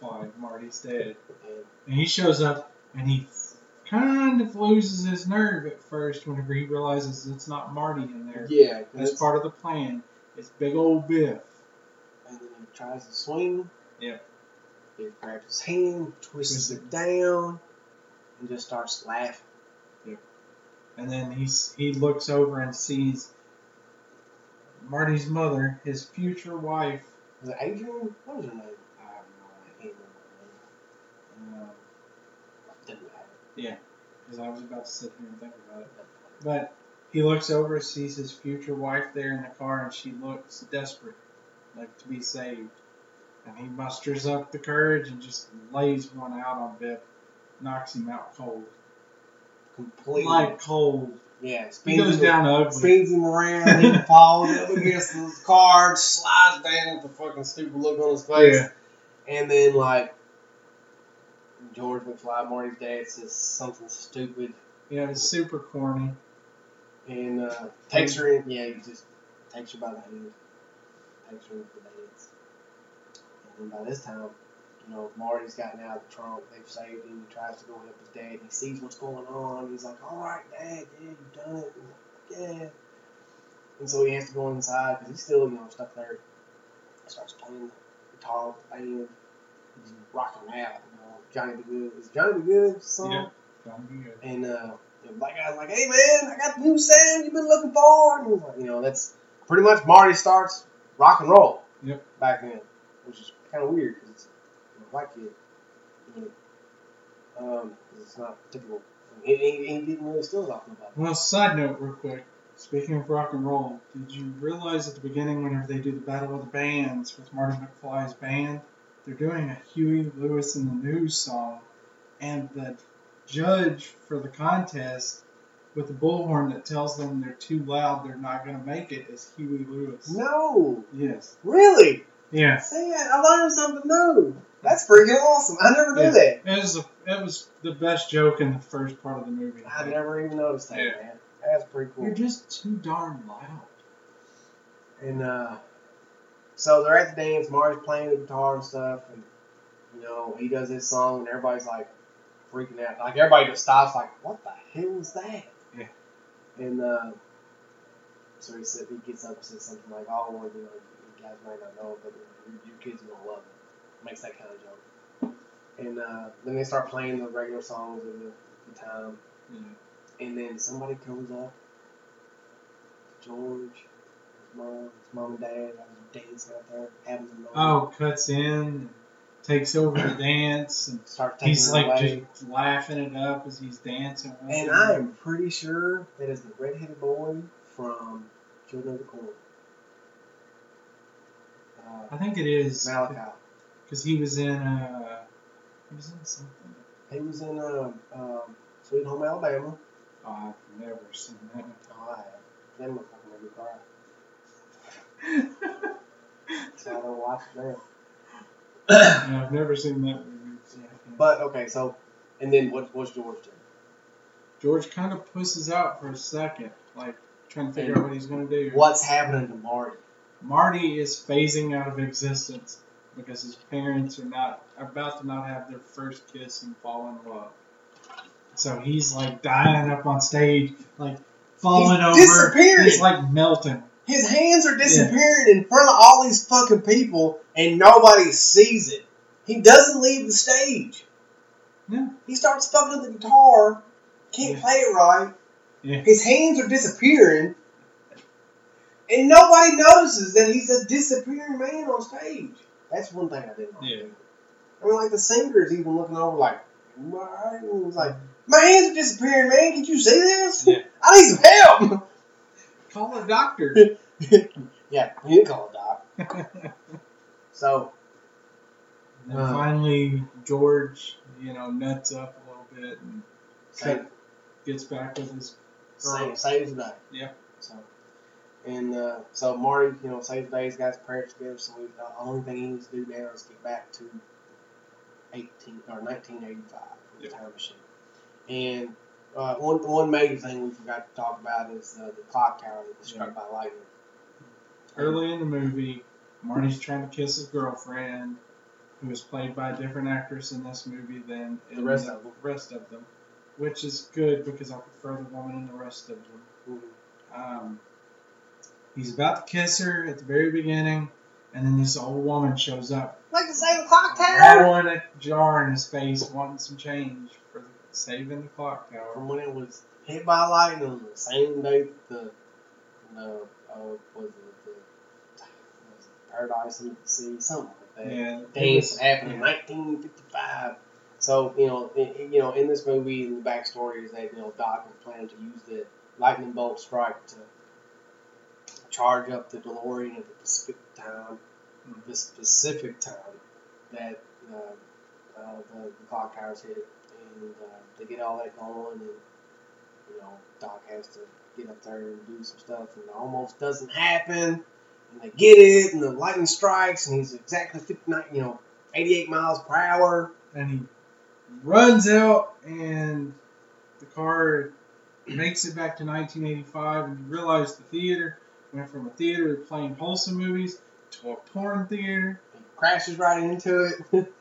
McFly, Marty's dad, And and he shows up and he kind of loses his nerve at first whenever he realizes it's not Marty in there. yeah, That's part of the plan. It's big old Biff. And then he tries to swing. Yep. He grabs his hand, twists Twists it down, and just starts laughing. Yeah. And then he's he looks over and sees Marty's mother, his future wife. Was it Adrian? What was her name? I have I can't remember no idea. her name. Didn't. Because I was about to sit here and think about it. But he looks over, sees his future wife there in the car, and she looks desperate, like to be saved. And he musters up the courage and just lays one out on Biff, knocks him out cold. Completely. Like cold. yeah, He spins goes him- down ugly. spins him around, he <laughs> falls up against the car, slides down with a fucking stupid look on his face. Yeah. And then, like, George McFly, Marty's dad, says something stupid Yeah, it's super corny. and uh, takes her in. Yeah, he just takes her by the hand, takes her into the dance. And then by this time, you know, Marty's gotten out of the trunk. They've saved him. He tries to go help his dad. He sees what's going on. He's like, "All right, Dad, yeah, you've done it." Yeah. And so he has to go inside because he's still, you know, stuck there. He starts playing the guitar band. He's rocking out. Johnny B. Goode. Is Johnny B. Goode song? Yeah. Good. And uh, the black guy's like, "Hey man, I got the new sound you've been looking for." And he's like, you know, that's pretty much Marty starts rock and roll. Yep. Back then, which is kind of weird because it's you know, a white kid. doing it. Um, 'cause it's not typical. He, he, he didn't really still talking about. nobody. Well, side note, real quick. Speaking of rock and roll, did you realize at the beginning, whenever they do the Battle of the Bands with Marty McFly's band, they're doing a Huey Lewis and the News song, and the judge for the contest with the bullhorn that tells them they're too loud, they're not going to make it, is Huey Lewis. No, Yes. really? Yes. See, I I learned something new. That's freaking awesome. I never knew Yeah. that. It was, a, it was the best joke in the first part of the movie. I never even noticed that, Yeah. man. That's pretty cool. You're just too darn loud. And uh, so they're at the dance. Marty's playing the guitar and stuff, and you know he does his song, and everybody's like freaking out. Like everybody just stops, like, "What the hell was that?" Yeah. And uh, so he said he gets up and says something like, "Oh, well, you know, you guys might not know, but your, your kids are gonna love it." Makes that kind of joke. And uh, then they start playing the regular songs of the, the time, Yeah. and then somebody comes up. George, mom, his mom and dad, like dancing out there, having the moment. Oh, cuts in, takes over the dance, and start taking he's like away. just laughing it up as he's dancing. And them. I am pretty sure that is the redheaded boy from Children of the Corn. I Uh, think it is Malachi. because he was in uh, he was in something. He was in um, um, Sweet Home Alabama. Oh, I've never seen that. Oh, I have. Motherfucker made me cry. So I don't watch it now. No, I've never seen that movie. so But okay, so and then what? What's George do? George kind of pusses out for a second, like trying to figure out what he's gonna do. What's happening to Marty? Marty is phasing out of existence because his parents are not are about to not have their first kiss and fall in love. So he's like dying up on stage, like falling He's over. He's like melting. His hands are disappearing in front of all these fucking people, and nobody sees it. He doesn't leave the stage. Yeah. He starts fucking the guitar, can't Yeah. play it right. Yeah. His hands are disappearing, and nobody notices that he's a disappearing man on stage. That's one thing I didn't like. Yeah. I mean, like the singer's even looking over, like, and he's like, "My hands are disappearing, man. Can you see this? Yeah. I need some help." <laughs> Call a doctor. <laughs> yeah, you call a doc. <laughs> So And Uh. finally, George, you know, nuts up a little bit and save, gets back with his save, girl. saves the day. Yeah. So, and uh, so Marty, you know, saves the day. He's got his parents together. So we, the only thing he needs to do now is get back to eighteen or nineteen eighty five with the time machine. And uh, one one major thing we forgot to talk about is uh, the clock tower that was struck by lightning. Early in the movie, Marty's trying to kiss his girlfriend, who is played by a different actress in this movie than in The rest of them. rest of them, which is good because I prefer the woman in the rest of them. Mhm. Um, he's about to kiss her at the very beginning, and then this old woman shows up, Like the same clock tower. throwing a jar in his face, wanting some change for saving the clock tower. from when it was hit by lightning on the same day the the uh, was it the was it Paradise in the Sea something like that. Yeah, Dance happened in 1955. So you know, in, you know, in this movie, the backstory is that you know Doc was planning to use the lightning bolt strike to charge up the DeLorean at the specific time, the specific time that uh, uh, the, the clock towers hit, and uh, to get all that going, and you know, Doc has to get up there and do some stuff, and it almost doesn't happen. And they get it, and the lightning strikes, and he's exactly 59, you know, 88 miles per hour. and he runs out and the car makes it back to 1985 and you realize the theater went from a theater playing wholesome movies to a porn theater He crashes right into it.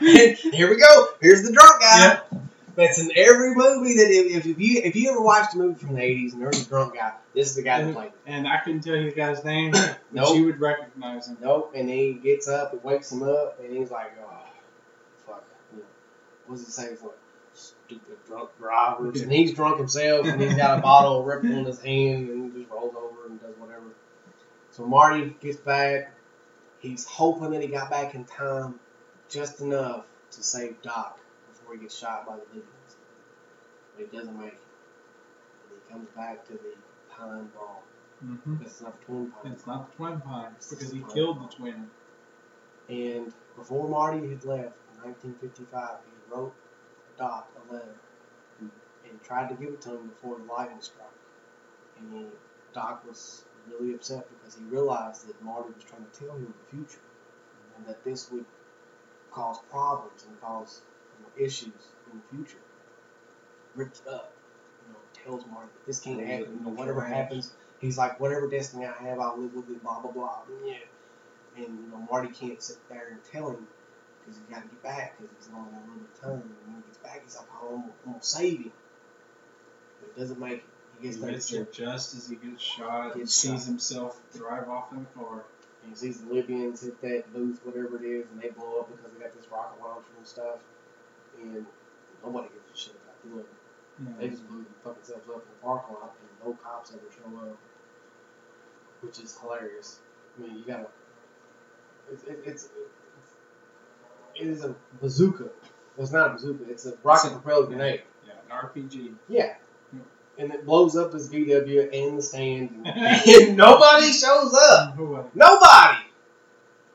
<laughs> Here we go. Here's the drunk guy. Yep. That's in every movie that if, if you if you ever watched a movie from the 80s and there's a drunk guy, this is the guy that played. It. And I couldn't tell you the guy's name <clears throat> but Nope. you would recognize him Nope. And he gets up and wakes him up, and he's like, "Oh, fuck." What does he say? Like, "Stupid drunk drivers." And he's drunk himself, and he's got a bottle of Ripple in his hand, and he just rolls over and does whatever. So Marty gets back. He's hoping that he got back in time just enough to save Doc before he gets shot by the Libyans. But he doesn't make it. And he comes back to the Pine Mall. Mm-hmm. It's not the Twin Pine. It's not the twin pines because he killed the twin. And before Marty had left in 1955, he wrote Doc a letter and, and tried to give it to him before the lightning struck. And Doc was really upset because he realized that Marty was trying to tell him the future and that this would cause problems and cause you know, issues in the future. Ripped it up, you know, tells Marty that this can't oh, happen. You know, whatever happens, he's like, whatever destiny I have, I'll live with it. Blah blah blah. Yeah. And you know, Marty can't sit there and tell him because he's got to get back because he's only got a little bit of time. And when he gets back, he's like, oh, I'm, gonna- I'm gonna save him. But he doesn't make it. He gets there, just as he gets shot Gets sees shot. himself drive off in a car. and he sees the Libyans hit that booth, whatever it is, and they blow up because they got this rocket launcher and stuff. And nobody gives a shit about them. They just blew themselves up in the parking lot, and no cops ever show up, which is hilarious. I mean, you gotta. It's it, it's it is a bazooka. Well, it's not a bazooka. It's a rocket propelled grenade. Yeah, an RPG. Yeah. And it blows up his VW and the stand, <laughs> and, nobody shows up. <laughs> Nobody. Nobody.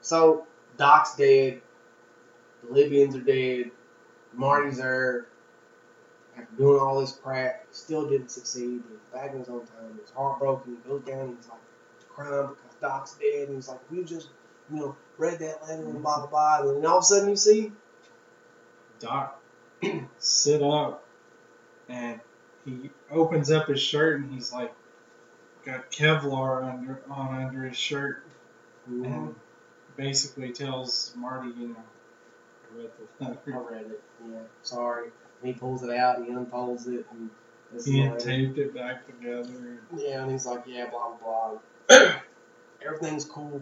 So Doc's dead. The Libyans are dead. Marty's there. After doing all this crap, still didn't succeed. He was back in his own time. He was heartbroken. He goes down. He's like crying because Doc's dead. And he's like, "We just, you know, read that letter and blah blah blah." And then all of a sudden, you see Doc <clears throat> sit up and he opens up his shirt and he's like got Kevlar under on under his shirt and basically tells Marty, you know, I read the I <laughs> read it. Yeah, sorry. And he pulls it out. He unfolds it. And He had taped it back together. Yeah, and he's like, yeah, blah blah blah. <clears throat> Everything's cool.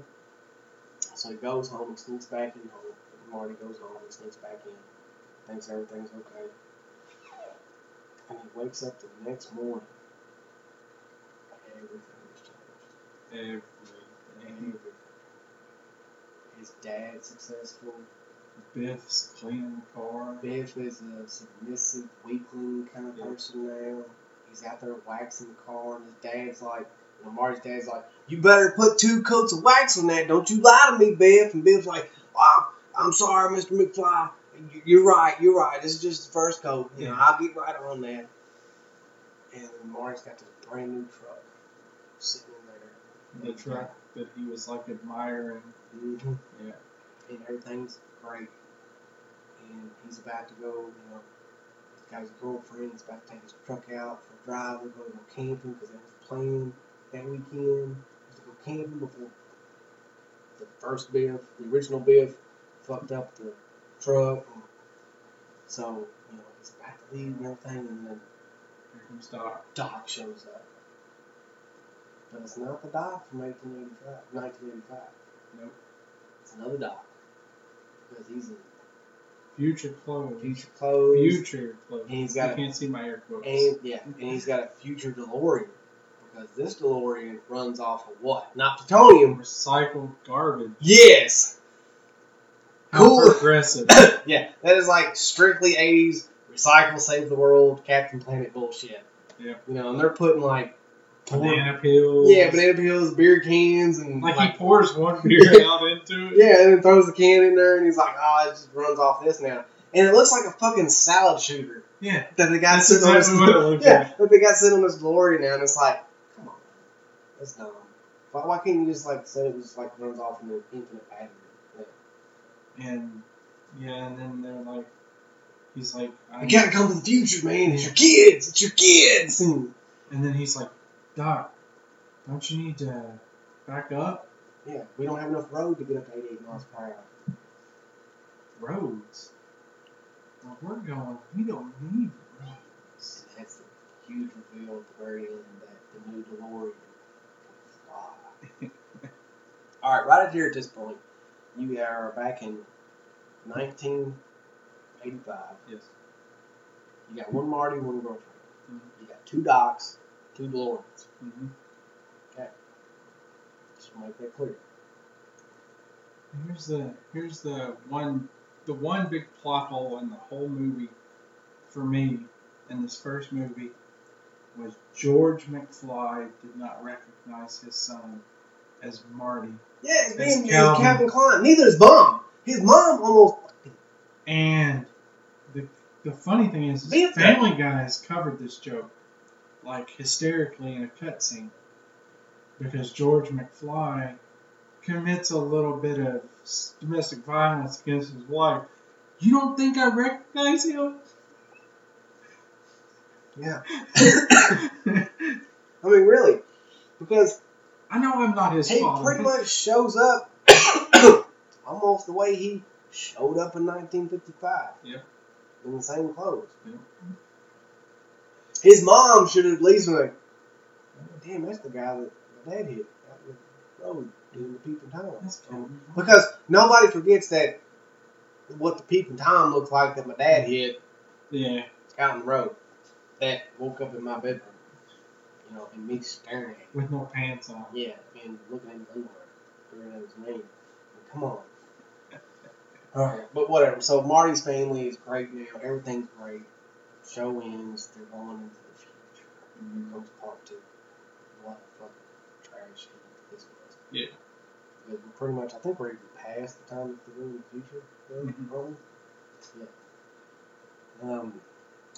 So he goes home and sneaks back in home. Marty goes home and sneaks back in. Thinks everything's okay. And he wakes up the next morning. Everything has changed. Everything. His dad's successful. Biff's cleaning the car. Biff is a submissive weakling kind of Yeah. person now. He's out there waxing the car, and his dad's like, you know, Marty's dad's like, you better put two coats of wax on that. Don't you lie to me, Biff. And Biff's like, oh, I'm sorry, Mr. McFly. You- You're right. You're right. This is just the first coat. You know, I'll get right on that. And Marty's got this brand new truck sitting in there. The truck that he was like admiring. Mm-hmm. Yeah. and everything's great. And he's about to go, you know, he's got his girlfriend, he's about to take his truck out for a drive, they're going to go camping because that was the plan that weekend, was to go camping before the first Biff, the original Biff, fucked up the truck. And so, you know, he's about to leave and everything, and then Here comes Doc. Doc shows up. But it's not the Doc from 1885, 1985. Nope. It's another Doc. Because he's in Future clothes. future clothes. Future clothes. And he's you got a, can't see my air quotes. and yeah, and he's got a future DeLorean. Because this DeLorean runs off of what? Not plutonium. Recycled garbage. Yes. Cool. progressive. <coughs> Yeah, that is like strictly 80s recycle, save the world, Captain Planet bullshit. Yeah. You know, and they're putting like Banana peels. yeah, banana peels, beer cans, and Like, like he pours one <laughs> beer out into it. Yeah, and then throws the can in there, and he's like, "Oh, it just runs off this now." And it looks like a fucking salad shooter Yeah. that they got sitting on exactly this. what it <laughs> yeah, like. that they got sitting on this DeLorean now, and it's like, come on, that's dumb. Why, why can't you just like say it just like runs off in an infinite battery? Yeah. And yeah, and then they're like, he's like, I gotta come to the future, man. It's your kids. It's your kids. And and then he's like, Doc, don't you need to back up yeah, we don't have enough road to get up to 88 miles per hour. roads? Well, we're going. We don't need roads. And that's the huge reveal at the very end that the new DeLorean can <laughs> fly. All right, right here at this point, you are back in 1985. Yes. You got one Marty, one girlfriend. Mhm. You got two Docs, two DeLoreans. hmm Just to make that clear. Here's the here's the one the one big plot hole in the whole movie for me in this first movie was George McFly did not recognize his son as Marty. Yeah, it's being Calvin. Calvin Klein. Neither is mom. His mom almost. Him And the the funny thing is, is Family Guy has covered this joke like hysterically in a cutscene because George McFly commits a little bit of domestic violence against his wife. You don't think I recognize him? Yeah. <coughs> I mean, really, because I know I'm not his he father. pretty much shows up <coughs> almost the way he showed up in 1955. Yeah. In the same clothes. Yeah. His mom should have at least been like, damn, that's the guy that my dad hit out in the road doing the peeping Tom. Cool. Because nobody forgets that what the peeping Tom looked like that my dad hit Yeah. out in the road. That woke up in my bedroom. You know, and me staring at him. With no pants on. Yeah, and looking at his underwear, staring at his name. Come on. <laughs> Alright, but whatever. So Marty's family is great now. Everything's great. Show ends. They're going into the future. Here comes part two. What a fucking trash this was. Yeah. Because we're pretty much, I think we're even past the time to go in the future. Mhm. probably. Yeah. Um.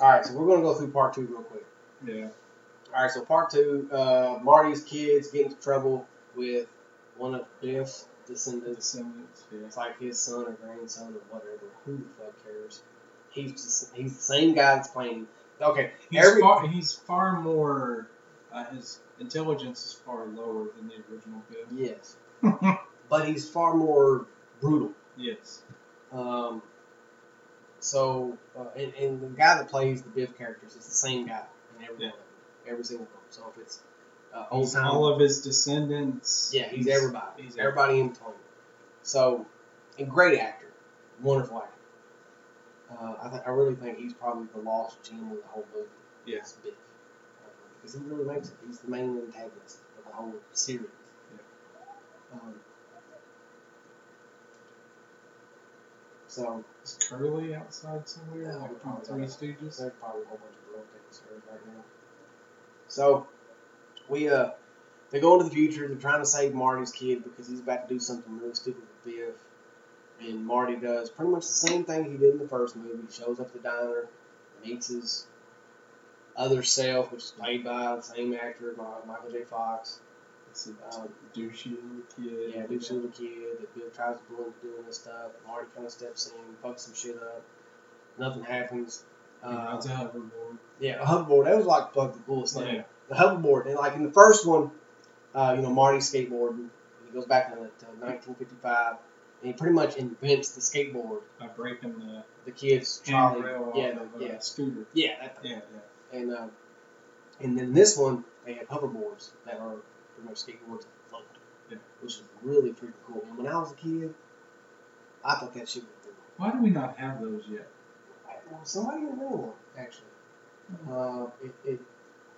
All right, so we're gonna go through part two real quick. Yeah. All right, so part two, uh, Marty's kids get into trouble with one of Biff's descendants. Descendants. Yeah. It's like his son or grandson or whatever. Who the fuck cares? He's just he's the same guy that's playing. Okay, He's every far, he's far more. Uh, his intelligence is far lower than the original Biff. yes, <laughs> but he's far more brutal. yes. Um, so uh, and, and the guy that plays the Biff characters is the same guy in every Yeah. one of them, every single one. So if it's uh, old time, all of his descendants. Yeah, he's everybody. He's everybody in between. So, a great actor, wonderful actor. Uh, I, th- I really think he's probably the lost gem of the whole movie. Yeah. Uh, because he really makes it. He's the main antagonist of the whole series. Um, so Is Curly outside somewhere? Yeah, like probably Three. Stooges? there's probably a whole bunch of real things right now. So we uh they go into the future. They're trying to save Marty's kid because he's about to do something really stupid with Biff. And Marty does pretty much the same thing he did in the first movie. He shows up at the diner, meets his other self, which is played by the same actor, Michael J. Fox. It's a Um, douchey little kid. Yeah, dude's little kid that Bill tries to bully doing this stuff. Marty kind of steps in, fucks some shit up. Nothing happens. He Uh, a hoverboard. yeah, a hoverboard. That was like fuck the coolest thing. Yeah. The hoverboard, and like in the first one, uh, you know, Marty's skateboarding. He goes back to, to 1955, and he pretty much invents the skateboard. By breaking the The kids trolley, yeah, off of the- a yeah, scooter. yeah, that thing. Yeah, yeah. And uh, and then this one, they have hoverboards that are pretty much skateboards that float, Yeah. which is really freaking cool. And when I was a kid, I thought that shit was cool. Why do we not have those yet? Well, somebody in the one actually. Uh, it, it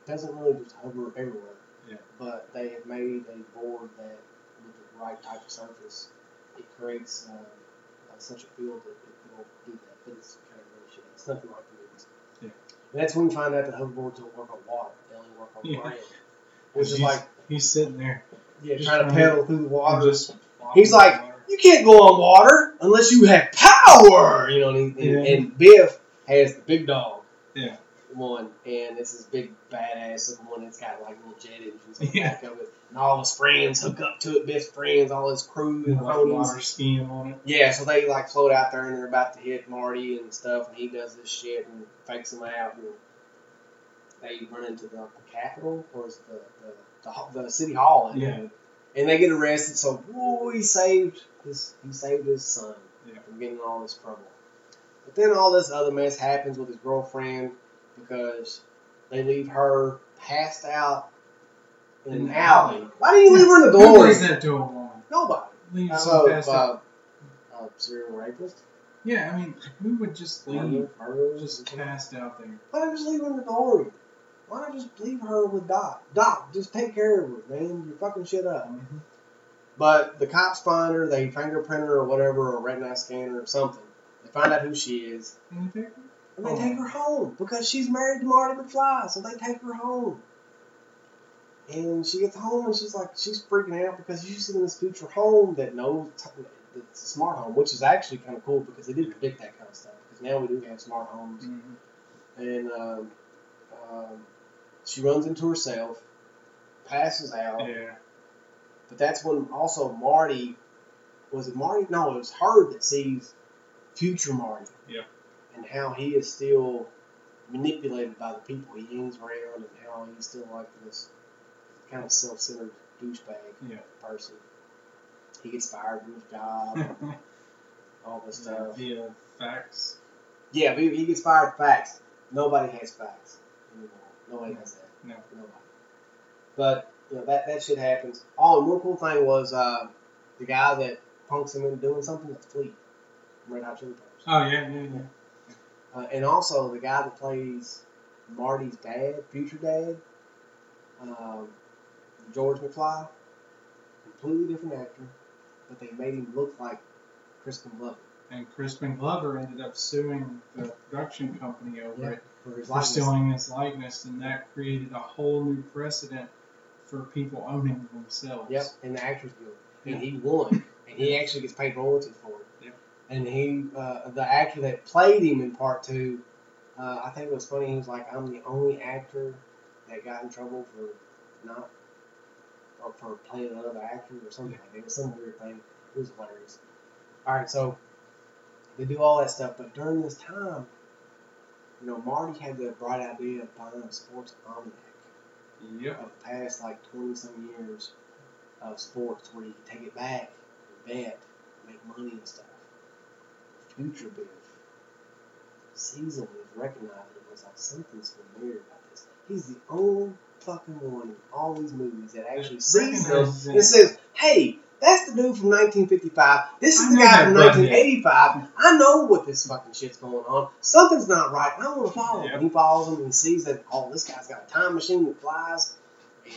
doesn't really just hover everywhere. Yeah. But they have made a board that, with the right type of surface, it creates uh, uh, such a field that it will do that. But it's kind of really shit. It's nothing like the movies. Yeah. And that's when you find out that hoverboards don't work on water. They only work on Yeah. ground. <laughs> Which is like, He's sitting there. yeah, trying to pedal through the water. Just He's like, water. you can't go on water unless you have power. You know, and, and, Yeah. and Biff has the big dog. Yeah. One, and it's this big badass one that's got like little jet engines on the Yeah. back of it, and all his friends hook up to it. best friends, all his crew and like water skiing on it. Yeah, so they like float out there and they're about to hit Marty and stuff, and he does this shit and fakes them out, and they run into the, the Capitol or is the the, the the city hall, think. Yeah. and they get arrested. So, woo, he saved his he saved his son Yeah. from getting in all this trouble. But then all this other mess happens with his girlfriend because they leave her passed out in, an alley. alley. Why didn't you leave her in the door? Who door? does that to a woman? Nobody. Leave I passed uh, out. uh, serial rapist. Yeah, I mean, who would just leave murder, just cast out there? Why not just leave her in the door? Why not just leave her with Doc? Doc, just take care of her, man. You're fucking shit up. Mhm. But the cops find her, they fingerprint her or whatever, or retina scanner or something. Find out who she is, And you take her? and they Oh. take her home because she's married to Marty McFly, so they take her home. And she gets home and she's like, she's freaking out because she's in this future home that knows it's a smart home, which is actually kind of cool because they did predict that kind of stuff. Because now we do have smart homes. Mhm. And um, um, she runs into herself, passes out. Yeah. But that's when also Marty was it Marty? No, it was her that sees future Marty. Yeah. And how he is still manipulated by the people he hangs around, and how he's still like this kind of self-centered douchebag Yeah. person. He gets fired from his job, <laughs> all this stuff. Via fax. Yeah, he gets fired. Facts. Nobody has facts anymore. Nobody has that. No. Nobody. But you know that that shit happens. Oh, and one cool thing was uh, the guy that punks him into doing something. That's Flea. Red Hot Chili Peppers. Oh yeah, yeah, yeah. Uh, and also the guy that plays Marty's dad, future dad, um, George McFly, completely different actor, but they made him look like Crispin Glover And Crispin Glover ended up suing the production company over Yeah, it for his for stealing his likeness, and that created a whole new precedent for people owning themselves. Yep, in the Actors Guild, and he won, and he actually gets paid royalties for it. And he, uh, the actor that played him in part two, uh, I think it was funny. He was like, "I'm the only actor that got in trouble for not, or for playing another actor or something like that. It was some weird thing. It was hilarious. All right, so they do all that stuff, but during this time, you know, Marty had the bright idea of buying a sports almanac Yep. of the past like 20 some years of sports where you can take it back and bet, make money and stuff. Future Cecil was recognized it was like something's familiar about this. He's the only fucking one in all these movies that actually sees them and says, hey, that's the dude from 1955. This is I the guy from butthead." 1985. I know what this fucking shit's going on. Something's not right. I want to follow him. Yep. And he follows him and he sees that, oh, this guy's got a time machine that flies.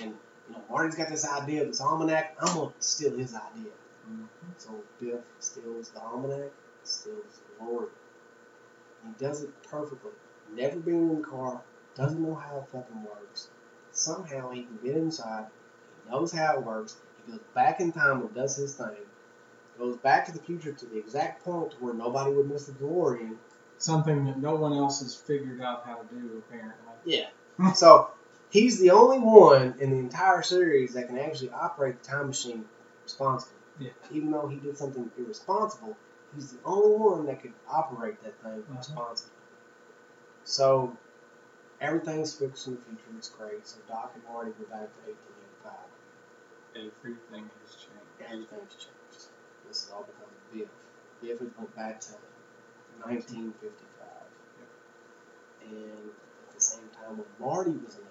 And, you know, Marty's got this idea of this almanac. I'm going to steal his idea. Mhm. So Biff steals the almanac, the Lord. He does it perfectly. Never been in the car, doesn't know how it fucking works. Somehow he can get inside, he knows how it works, he goes back in time and does his thing, goes back to the future to the exact point where nobody would miss the DeLorean. Something that no one else has figured out how to do, apparently. Yeah. <laughs> so he's the only one in the entire series that can actually operate the time machine responsibly. Yeah. Even though he did something irresponsible, he's the only one that could operate that thing Uh-huh. responsibly. So everything's fixed in the future. It's great. So Doc and Marty go back to 1885. Everything has changed. Everything's changed. This is all because of Biff. Biff has went back to 1955. And at the same time, when Marty was in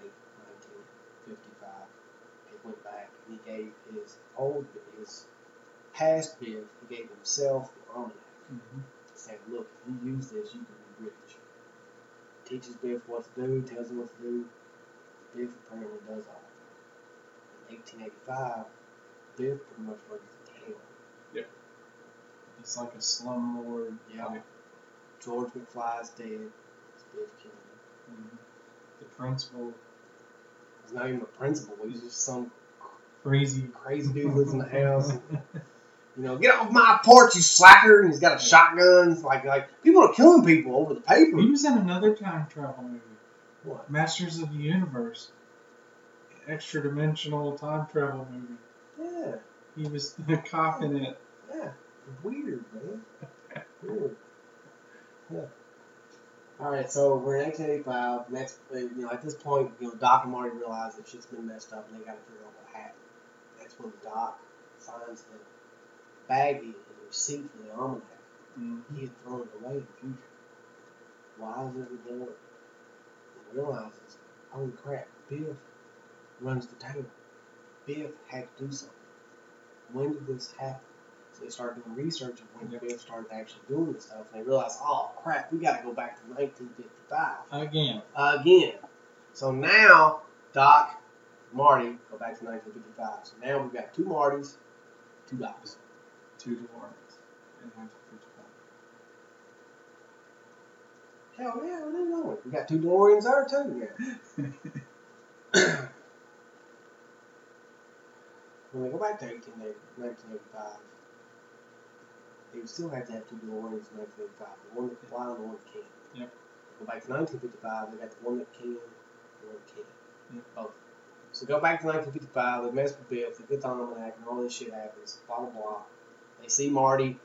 1955, he went back and he gave his old, his past Biff, he gave himself almanac. Mhm. Saying, look, if you use this, you can be rich. Teaches Biff what to do, tells him what to do. Biff apparently does all. In 1885, Biff pretty much runs the town. It's like a slumlord. Yeah. type. George McFly's dead. It's Biff killed him. Mhm. The principal, He's not even a principal. He's just some crazy. crazy dude lives in the house. <laughs> You know, get off my porch, you slacker! And he's got a shotgun. Like, like people are killing people over the paper. He was in another time travel movie, What? Masters of the Universe. Extra dimensional time travel movie. Yeah, He was the cop in it. yeah. Weird, man. Weird. Yeah. All right, so we're in 1985, and that's uh, you know at this point, you know Doc and Marty realize that shit's been messed up, and they got to figure out what happened. That's when Doc finds the baggie, the receipt for the almanac. Mhm. He had thrown it away in the future. Why is it in the door? He realizes, holy crap, Biff runs the town. Biff had to do something. When did this happen? So they start doing research of when Yep. Biff started actually doing this stuff, and they realize, oh crap, we got to go back to 1955 Again. again. So now Doc, Marty go back to 1955. So now we've got two Martys, two docs. Two DeLoreans in 1955. Hell yeah, I didn't know it. We got two DeLoreans there too. Yeah. <laughs> <coughs> when we go back to 1880 1985, they would still have to have two DeLoreans in 1985. The one that can fly and the one that can't. Yep. Go back to 1955, they got the one that can and the one that can't. Yep. Both. So go back to 1955, they mess with Biff, they get the almanac, and all this shit happens. Blah blah blah. They see Marty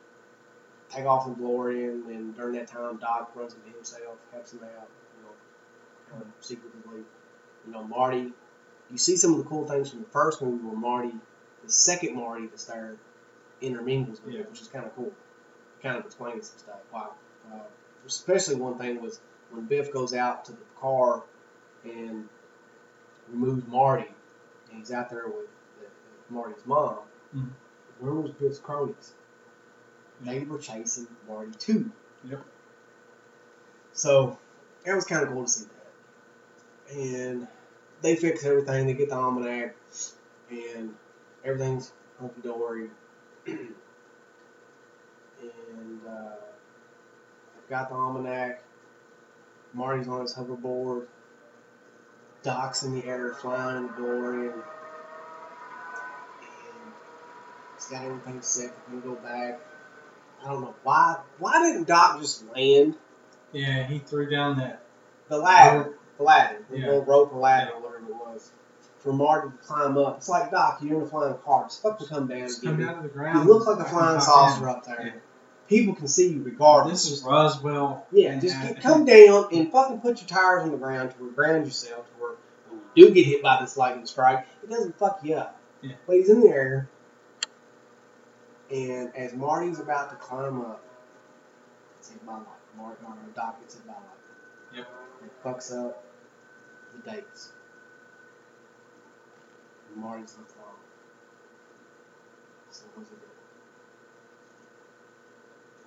take off in DeLorean, and during that time, Doc runs into himself, helps him out, you know, kind of secretly. You know, Marty. You see some of the cool things from the first movie where Marty, the second Marty that's there, intermingles with Yeah. it, which is kind of cool. Kind of explains some stuff. Wow. Uh, especially one thing was when Biff goes out to the car and removes Marty, and he's out there with, with Marty's mom. Mhm. Where was Biff's cronies? They were chasing Marty too. Yep. So that was kind of cool to see that. And they fix everything. They get the almanac, and everything's hunky dory. <clears throat> and uh, they've got the almanac. Marty's on his hoverboard. Doc's in the air, flying in the DeLorean. And he's got everything set. They're gonna go back. I don't know why. Why didn't Doc just land Yeah, he threw down that. the ladder? The ladder, the Yeah. little rope or ladder, or whatever it was, for Marty to climb up. It's like Doc, you're in a flying car. Just to come down. Just come down to the ground. You look like a flying saucer up there. Yeah. People can see you regardless. This is Roswell. yeah, and just get, come down and fucking put your tires on the ground to where ground yourself to where when you do get hit by this lightning strike, it doesn't fuck you up. Yeah. But he's in the air, and as Marty's about to climb up, it's hit by lightning. Marty, or Doc gets hit by lightning. Yep. It fucks up the dates. And Marty's left alone. So what's he do?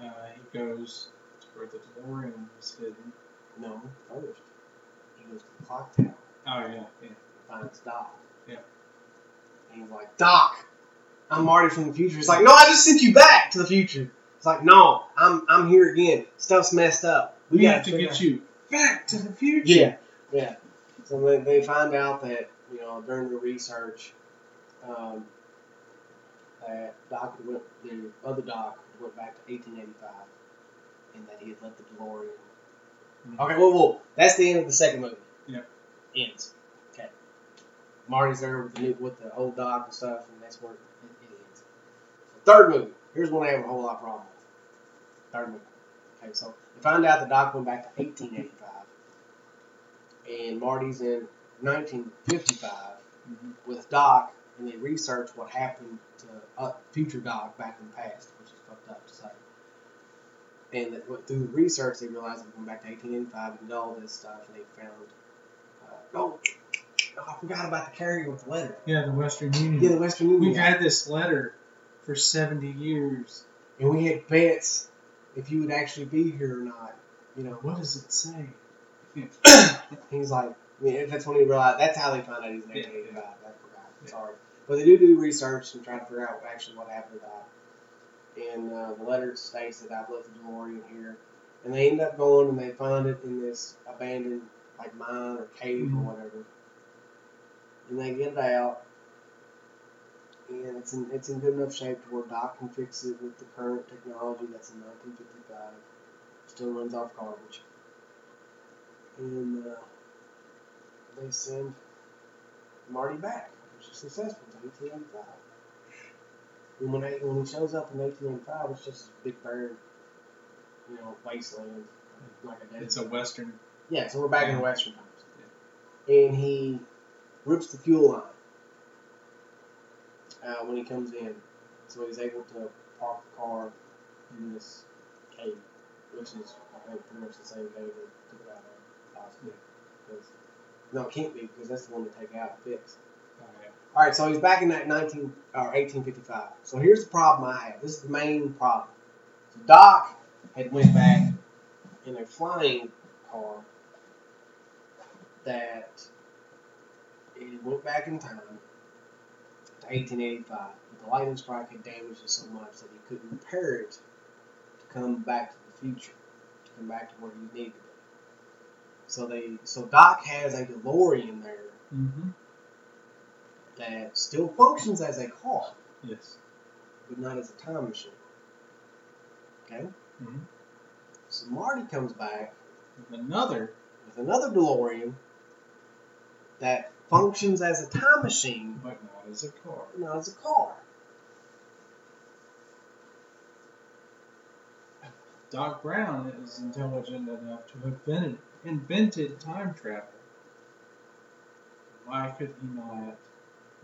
Uh, he goes to where the DeLorean was hidden. No, first. He goes to the clock tower Oh yeah, yeah. and finds Doc. Yeah. And he's like, Doc, I'm Marty from the future. It's like, No, I just sent you back to the future. It's like, No, I'm I'm here again. Stuff's messed up. We, have to get out-" you back to the future. Yeah, yeah. So they, they find out that you know during the research, um, that Doc went, the other Doc went back to 1885, and that he had left the DeLorean. Mhm. Okay, well, well, that's the end of the second movie. Yep. Ends. Okay. Marty's there with the new, with the old Doc and stuff, and that's where it, it ends. The third movie. Here's one I have a whole lot of problem with. Third movie. Okay, so they find out the Doc went back to 1885, and Marty's in 1955 Mhm. with Doc, and they research what happened to uh, future Doc back in the past, which is fucked up to say. And that, through the research, they realized they went back to 1885 and did all this stuff, and they found. Uh, oh, oh, I forgot about the carrier with the letter. Yeah, the Western Union. Yeah, the Western Union. We've had this letter for 70 years. and we had bets if you would actually be here or not. You know, What does it say? <coughs> He's like, yeah, that's when he realized. That's how they found out he's an Yeah, 1885. I forgot. Yeah. Sorry, but they do do research and try to figure out actually what happened to Doc. And uh, the letter states that I've left the DeLorean here, and they end up going and they find it in this abandoned like mine or cave Mhm. or whatever. And they get it out, and it's in it's in good enough shape to where Doc can fix it with the current technology that's in 1955. Still runs off garbage and uh, they send Marty back, which is successful to 1885. And when, they, when he shows up in 1885, it's just a big barren, you know, wasteland, like a. It's a Western. yeah, so we're back in Yeah. the Western times. And he rips the fuel line uh, when he comes in, so he's able to park the car in this cave, which is, I think, pretty much the same cave that took it out of, possibly. 'Cause- no, it can't be because that's the one to take out and fix. Oh, yeah. All right, so he's back in that 19 or 1855. So here's the problem I have. This is the main problem. So Doc had went back in a flying car that he went back in time 1885. But the lightning strike had damaged it so much that he couldn't repair it to come back to the future, to come back to where he needed to be. So they, so Doc has a DeLorean there Mm-hmm. that still functions as a car, Yes. but not as a time machine. Okay. Mhm. So Marty comes back With another. with another DeLorean that functions as a time machine, But not as a car. not as a car. Doc Brown is intelligent enough to have invented, invented time travel. Why could he not?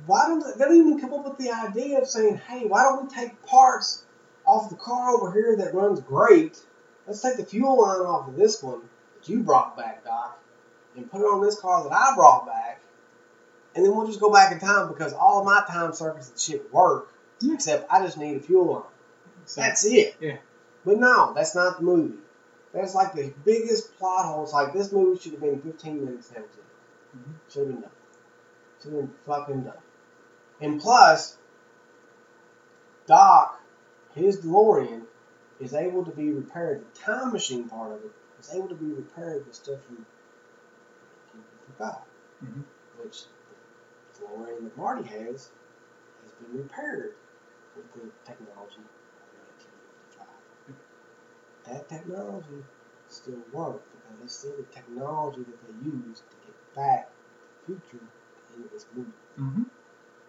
Why don't they, they don't even come up with the idea of saying, hey, why don't we take parts off the car over here that runs great? Let's take the fuel line off of this one that you brought back, Doc, and put it on this car that I brought back, and then we'll just go back in time because all of my time circuits and shit work, Yeah. except I just need a fuel line. So, That's it. Yeah. But no, that's not the movie. That's like the biggest plot hole. It's like this movie should have been 15 minutes. That was it. Mhm. Should have been done. Should have been fucking done. And plus, Doc, his DeLorean, is able to be repaired. The time machine part of it is able to be repaired with stuff from 1955, Mhm. which the DeLorean that Marty has has been repaired with the technology of 1955. That technology still works because it's still the technology that they use to get back the future into this movie. Mhm.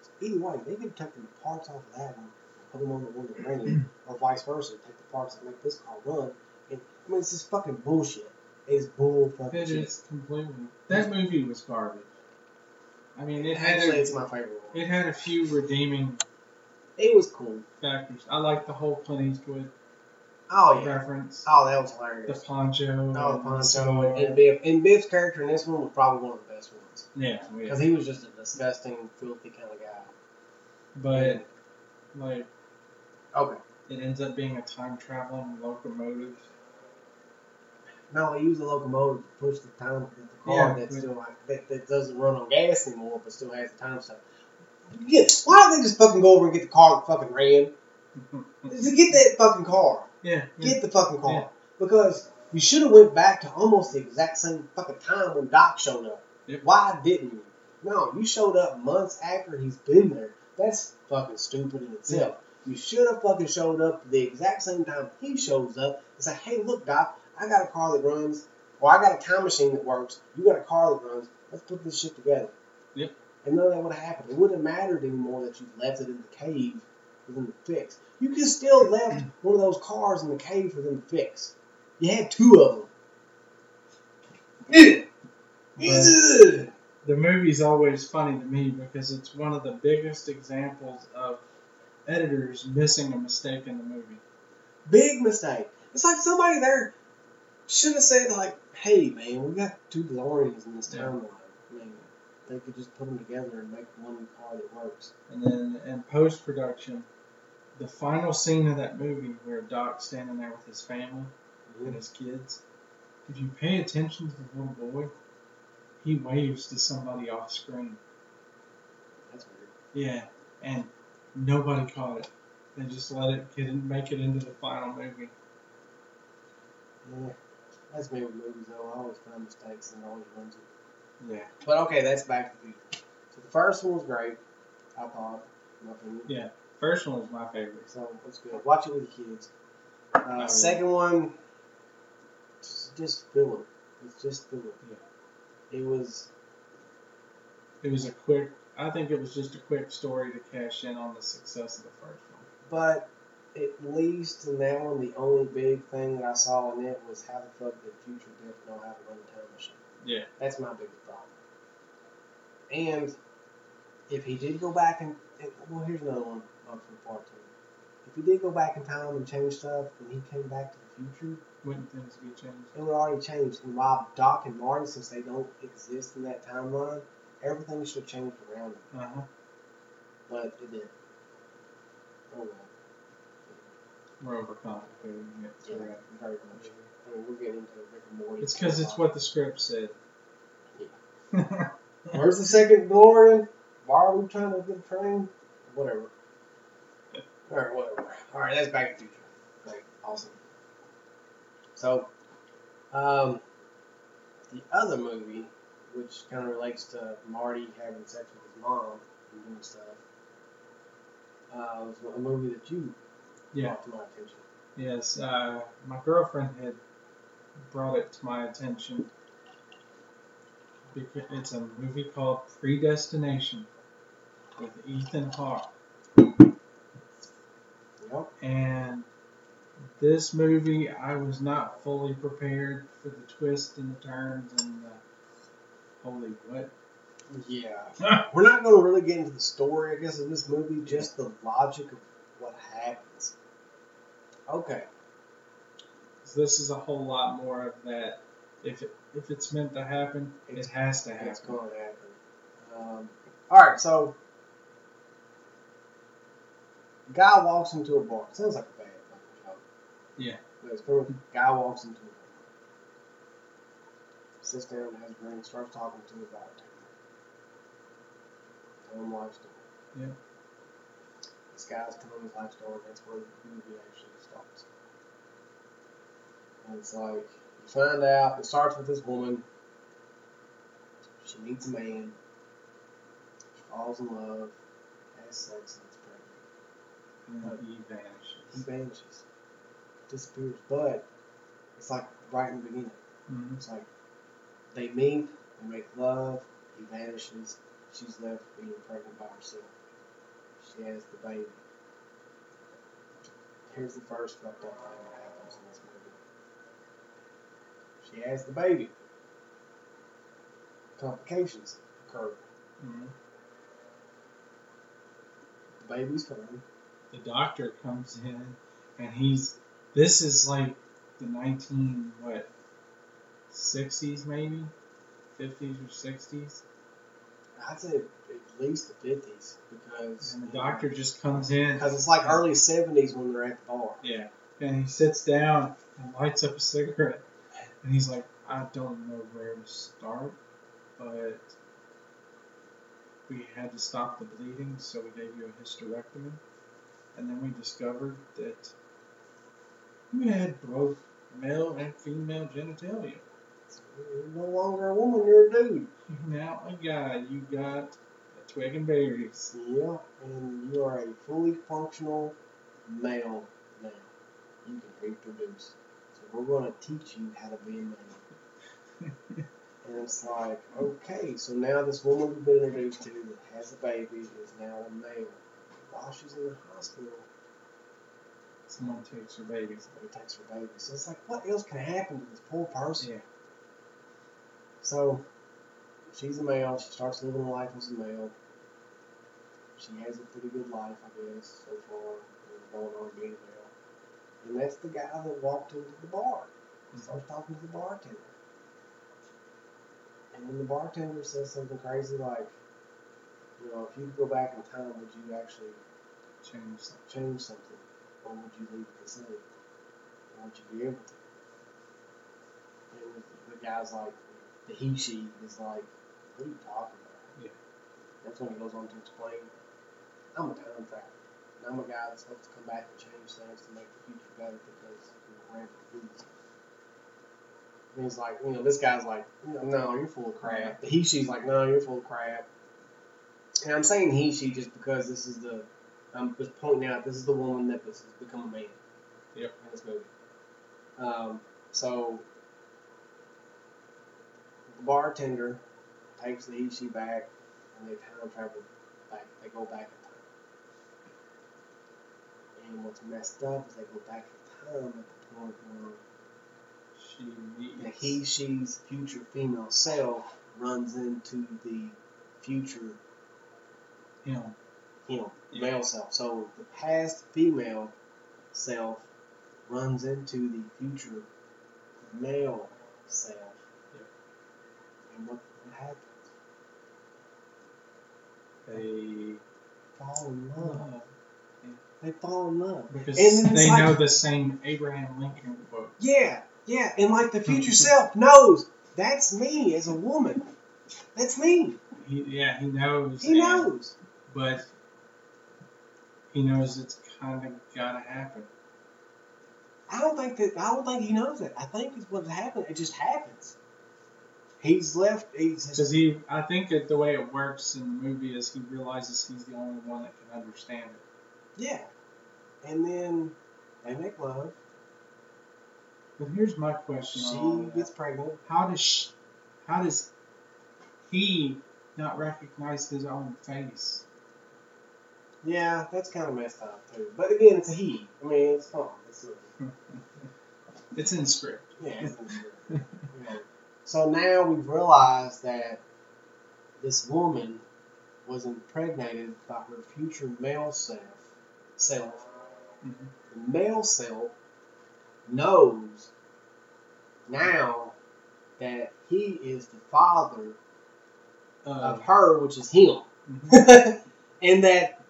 So either way, they could take the parts off of that one and put them on the one that ran, or vice versa. Take the parts that make this car run. And I mean, it's just fucking bullshit. It's bull fucking It shit. is completely. That movie was garbage. I mean, it had Actually, a, it's my favorite it had a few redeeming It was cool. factors. I like the whole Clint Eastwood Oh yeah. reference. Oh, that was hilarious. The poncho. Oh, the poncho and Biff. And Biff's character in this one was probably one of the best ones Yeah, oh, yeah. because he was just a disgusting, filthy kind of guy. But like, Okay. it ends up being a time traveling locomotive. No, he used a locomotive to push the time the car Yeah, that's but- still like that, that doesn't run on gas anymore, but still has the time stuff. Yeah, why don't they just fucking go over and get the car that fucking ran? <laughs> Get that fucking car. yeah, yeah. Get the fucking car. Yeah. Because you should have went back to almost the exact same fucking time when Doc showed up. Yep. Why didn't you? No, you showed up months after he's been there. That's fucking stupid in itself. You should have fucking showed up the exact same time he shows up and say, hey, look, Doc, I got a car that runs, or I got a time machine that works. You got a car that runs. Let's put this shit together. Yep. And none of that would have happened. It wouldn't have mattered anymore that you left it in the cave for them to fix. You could still left one of those cars in the cave for them to fix. You had two of them. The movie's always funny to me because it's one of the biggest examples of editors missing a mistake in the movie. Big mistake. It's like somebody there should have said like, "Hey man, we got two DeLoreans in this Yeah. timeline. I mean, they could just put them together and make one car that works." And then in post production, the final scene of that movie where Doc's standing there with his family and mm-hmm. his kids, if you pay attention to the little boy, he waves to somebody off screen. That's weird. Yeah, and nobody caught it. They just let it get in, make it into the final movie. Yeah. That's me with movies though. I always find mistakes and always ruins it. Yeah. But okay, that's Back to the Future. So the first one was great. I thought. Yeah. First one was my favorite. So it's good. Watch it with your kids. Uh, will. second one, just, just filler. It's just filler. Yeah. It was It was a quick. I think it was just a quick story to cash in on the success of the first one. But at least in that one, the only big thing that I saw in it was how the fuck did Future Biff know how to run a time machine? Yeah. That's my biggest problem. And if he did go back and, and well, here's another one for part two. If he did go back in time and change stuff, and he came back to the future, Wouldn't things be changed? it would already change. And while Doc and Marty, since they don't exist in that timeline, everything should have changed around them. Uh huh. But it didn't. Oh well. We're overcomplicating it. Yeah, very much. I mean, we're getting into Rick and Morty. It's because it's what the script said. <laughs> Where's the second DeLorean? Why are we trying to get a train? whatever. All right, whatever. All right, that's Back to the Future. Great, awesome. So, um, the other movie, which kind of relates to Marty having sex with his mom and doing stuff, uh, was a movie that you Yeah. brought to my attention. Yes, uh, my girlfriend had brought it to my attention. Because it's a movie called Predestination with Ethan Hawke. Yep. And this movie, I was not fully prepared for the twists and the turns and the holy what. Yeah. <laughs> We're not going to really get into the story, I guess, of this movie, just the logic of what happens. Okay. This is a whole lot more of that. If it, if it's meant to happen, it has to happen. It's going to happen. Um, all right, so guy walks into a bar. Sounds like a bad fucking joke. Yeah. But it's pretty guy walks into a bar. Sits down, has a drink, starts talking to the bartender. Tell him life story. Yeah. This guy's telling his life story. That's where the movie actually. And it's like you find out. It starts with this woman. She meets a man. She falls in love. Has sex and is pregnant. And he vanishes. He vanishes. Disappears. But it's like right in the beginning. Mhm. It's like they meet, they make love, he vanishes, she's left being pregnant by herself. She has the baby. Here's the first fucked up thing that happens in this She has the baby. Complications occur. Mhm. The baby's fine. The doctor comes in, and he's. This is like the 19 what, 60s maybe, 50s or 60s, I'd say at least the fifties because and the doctor just comes in. because it's like early seventies when they're at the bar. Yeah, and he sits down and lights up a cigarette, and he's like, I don't know where to start, but we had to stop the bleeding, so we gave you a hysterectomy, and then we discovered that you had both male and female genitalia. You're no longer a woman, you're a dude. You're now a guy. You got a twig and berries. Yeah, and you are a fully functional male now. You can reproduce. We're going to teach you how to be a man. <laughs> And it's like, okay, so now this woman we've been introduced to that has a baby is now a male. While she's in the hospital, Someone takes her baby. somebody takes her baby. So it's like, what else can happen to this poor person? Yeah. So she's a male. She starts living a life as a male. She has a pretty good life, I guess, so far. Going on being a male. And that's the guy that walked into the bar. He starts talking to the bartender. And then the bartender says something crazy like, you know, if you could go back in time, would you actually Change something. change something? Or would you leave it the same? Or would you be able to? And the, the guy's like, the he she is like, what are you talking about? Yeah. That's when he goes on to explain, I'm a time traveler. I'm a guy that's supposed to come back and change things to make the future better because ready to do. And he's like, you know, this guy's like, no, no, you're full of crap. The he she's like, no, you're full of crap. And I'm saying he she just because this is the I'm just pointing out this is the woman that has become a man. Yep. In this movie. Um, so the bartender takes the he she back and they time travel back. They go back. And what's messed up is they go back in time at the point where She the he she's future female self runs into the future him. him, Yeah. male self. So the past female self runs into the future male self. Yep. And what, what happens? They Fall in love. They fall in love. because And they like- know the same Abraham Lincoln quote. Yeah, yeah. And like the future hmm. self knows that's me as a woman. That's me. He, yeah, he knows. He and- knows. But he knows it's kind of gotta happen. I don't think that. I don't think he knows it. I think it's what's happened. It just happens. He's left. He's Because he, I think that the way it works in the movie is he realizes he's the only one that can understand it. Yeah. And then they make love. But here's my question: on She gets pregnant. how does sh how does he not recognize his own face? Yeah, that's kind of messed up too. But again, it's a he. I mean, it's fun. It's a, <laughs> It's in script. yeah. It's yeah. <laughs> So now we've realized that this woman was impregnated by her future male self. Self. Mhm. The male self knows now that he is the father Uh, of her, which is him. mhm. <laughs> and that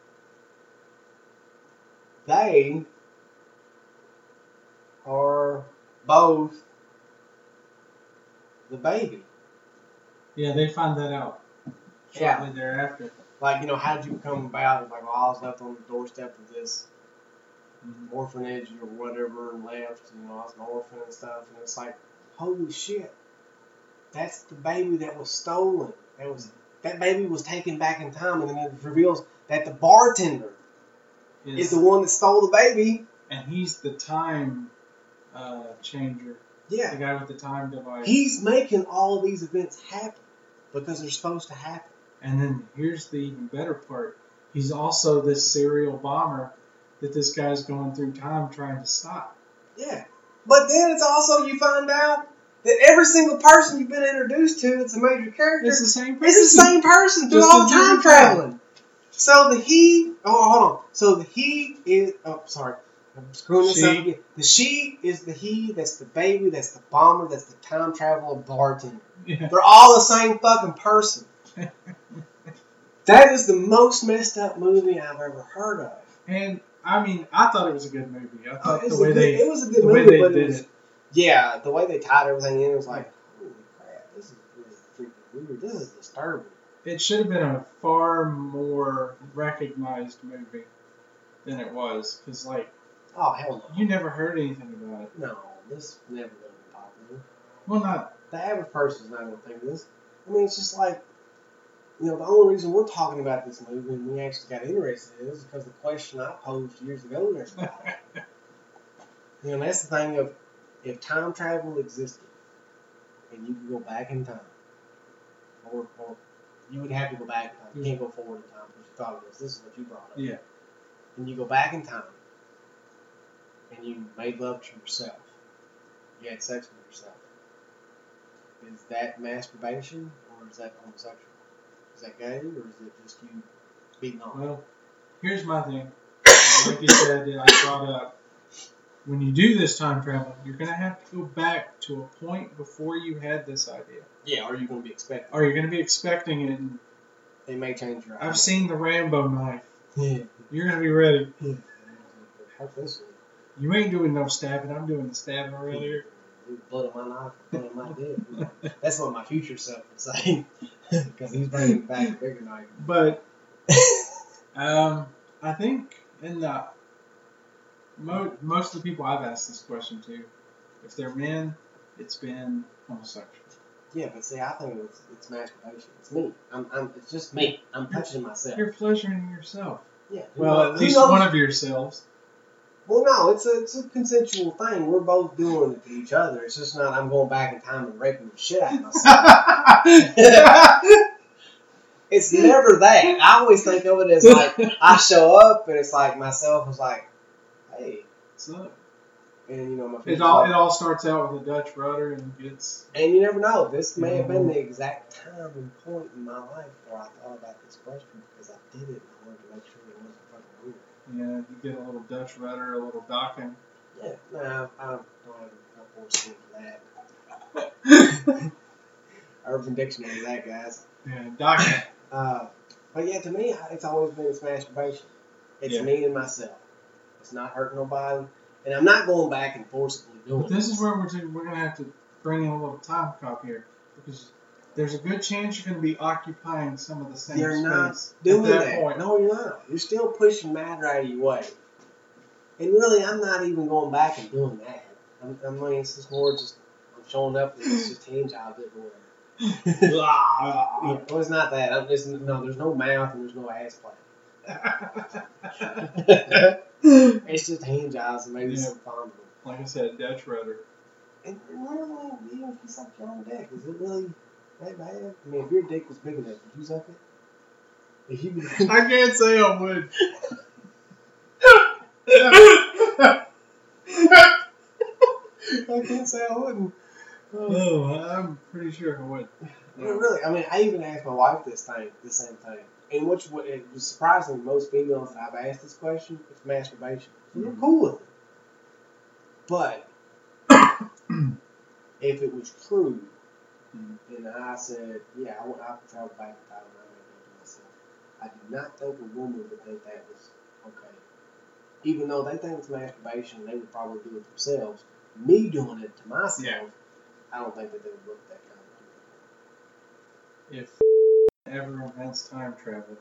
they are both the baby. Yeah, they find that out Yeah. shortly thereafter. Like, you know, how did you come about? It's like, well, I was left on the doorstep of this orphanage or whatever and left. You know, I was an orphan and stuff. And it's like, holy shit, that's the baby that was stolen. That was that baby was taken back in time, and then it reveals that the bartender is the one that stole the baby. and he's the time uh, changer, the guy with the time device. he's making all these events happen because they're supposed to happen. And then here's the even better part: he's also this serial bomber that this guy's going through time trying to stop. Yeah, but then it's also you find out that every single person you've been introduced to that's a major character It's the same person. It's the same person through all the time traveling. So the he, oh hold on. So the he is, oh sorry, I'm screwing this up again. The she is the he. That's the baby. That's the bomber. That's the time traveler bartender. Yeah. They're all the same fucking person. <laughs> that is the most messed up movie I've ever heard of. And I mean, I thought it was a good movie. I Oh, thought it, was the way a good, they it was a good the way movie, they but did it was it. yeah, the way they tied everything in was like, holy crap, this is really freaking weird. This is disturbing. It should have been a far more recognized movie than it was, because like Oh hell no. you never heard anything about it. No, this never been popular. Well, not The average person's not to think of this. I mean, it's just like, you know, the only reason we're talking about this movie and we actually got interested in it is because the question I posed years ago got. <laughs> You know, that's the thing of if time travel existed and you could go back in time, or, or you would have to go back in time. You can't go forward in time because you thought of this. This is what you brought up. yeah. And you go back in time and you made love to yourself. You had sex with yourself. Is that masturbation or is that homosexual? Is that gay or is it just you beating off? Well, here's my thing. Like you said, I brought up when you do this time travel, you're gonna have to go back to a point before you had this idea, Yeah, are you going to be expecting? or you're gonna be expecting it. And They may change your. I've seen the Rambo knife. Yeah. You're gonna be ready. How this? You ain't doing no stabbing. I'm doing the stabbing earlier. Blood on my knife, blood on my dick. That's what my future self would say. Because he's bringing back a bigger knife. But um, I think in the mo- most of the people I've asked this question to, if they're men, it's been homosexual. Yeah, but see, I think it's, it's masturbation. It's me. I'm, I'm, it's just me. I'm touching myself. You're pleasuring yourself. Yeah. who Well, at least knows? one of yourselves. Well, no, it's a it's a consensual thing. We're both doing it to each other. It's just not I'm going back in time and raping the shit out of myself. <laughs> it's never that. I always think of it as like I show up and it's like myself is like, hey, what's up? and you know my it all like- it all starts out with a Dutch rudder and gets and you never know. This may have been the exact time and point in my life where I thought about this question because I did it and I wanted to make sure it wasn't weird. you get a little Dutch rudder, a little docking. Yeah, no, I don't have a force for that. <laughs> Urban Dictionary, that guys. Yeah, docking. Uh, but yeah, to me, it's always been it's masturbation. It's Yeah. me and myself. It's not hurting nobody, and I'm not going back and forcibly doing. But this is where we're, we're gonna have to bring in a little time cop here because there's a good chance you're going to be occupying some of the same You're space not at doing that, that. point. No, you're not. You're still pushing Matt right your way. And really, I'm not even going back and doing that. I'm, I mean, it's just more just I'm showing up. And it's just hand jobs everywhere. Well, it's not that. I'm just no. There's no mouth and there's no ass play. <laughs> it's just hand jobs and maybe Yeah. some fondling. like I said, Dutch rudder. And really, even if you suck your own dick, is it really that bad? I mean, if your dick was big enough, would you suck <laughs> it? I can't say I would. <laughs> I can't say I wouldn't. oh, I'm pretty sure I would. Yeah, really, I mean, I even asked my wife this thing, the same thing. And which it was surprising. Most females that I've asked this question, it's masturbation. They're mm. cool with it. But <coughs> if it was true, And I said, yeah, I, want- I travel back in time and I to myself. I do not think a woman would think that was okay. Even though they think it's masturbation, they would probably do it themselves. Me doing it to myself, Yeah. I don't think that they would look that kind of If ever invents time travel,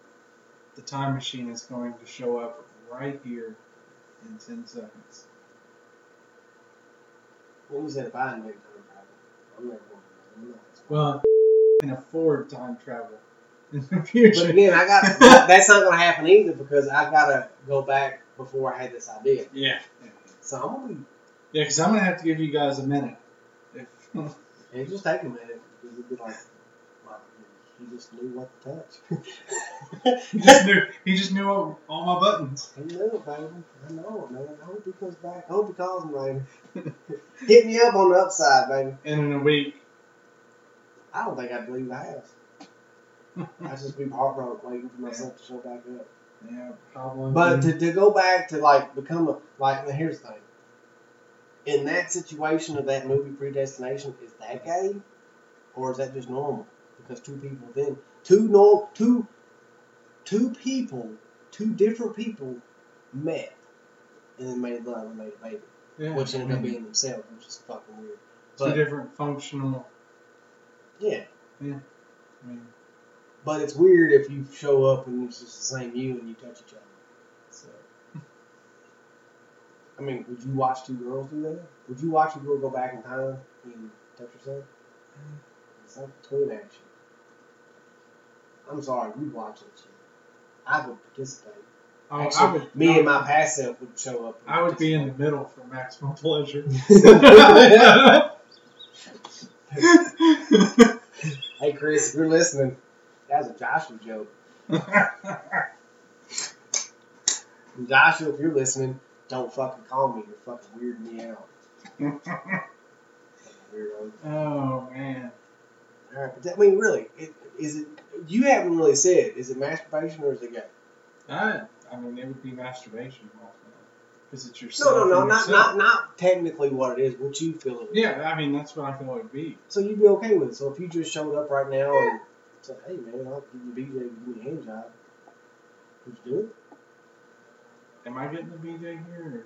the time machine is going to show up right here in 10 seconds. What was that if I invent time travel? I'm never going to. Well, <laughs> can afford time travel in the future. But again, I got <laughs> that's not going to happen either because I got to go back before I had this idea. Yeah. So I'm going to Yeah, because I'm going to have to give you guys a minute. If, <laughs> It just take a minute because it'd be like, like he just knew what to touch. he, just knew, he just knew all, all my buttons. he knew it, baby. I know man. I hope he comes back. I hope he calls me, baby. Hit me up on the upside, baby. And in a week, I don't think I'd leave the house. I'd just be heartbroken waiting for myself to show back up. yeah, probably. But to, to go back to like become a like here's the thing. In that situation of that movie Predestination, is that gay? Or is that just normal? Because two people then two norm two two people, two different people met and then made love and made a baby. yeah, Which ended I up mm-hmm. being themselves, which is fucking weird. two different functional. Yeah. I mean, But it's weird if you show up and it's just the same you and you touch each other. So, <laughs> I mean, would you watch two girls do that? Would you watch a girl go back in time and touch herself? Mm-hmm. It's like twin action. I'm sorry, you watch that shit. I would participate. Oh, I, Actually, I would. me I and my past self would show up. I would be in the middle for maximum <laughs> pleasure. <laughs> <laughs> Hey, Chris, if you're listening, that was a Joshua joke. <laughs> Joshua, if you're listening, don't fucking call me. You're fucking weirding me out. <laughs> Oh man. All right, but that, I mean, really, it, is it? You haven't really said. Is it masturbation or is it gay? I, I mean, it would be masturbation, No, yourself. no, no, and not not not technically what it is. What you feel it. Yeah, I mean that's what I feel it would be. So you'd be okay with it. So if you just showed up right now and said, "Hey, man, I'll give you a BJ, give me a hand job," would you do it? Am I getting the BJ here, or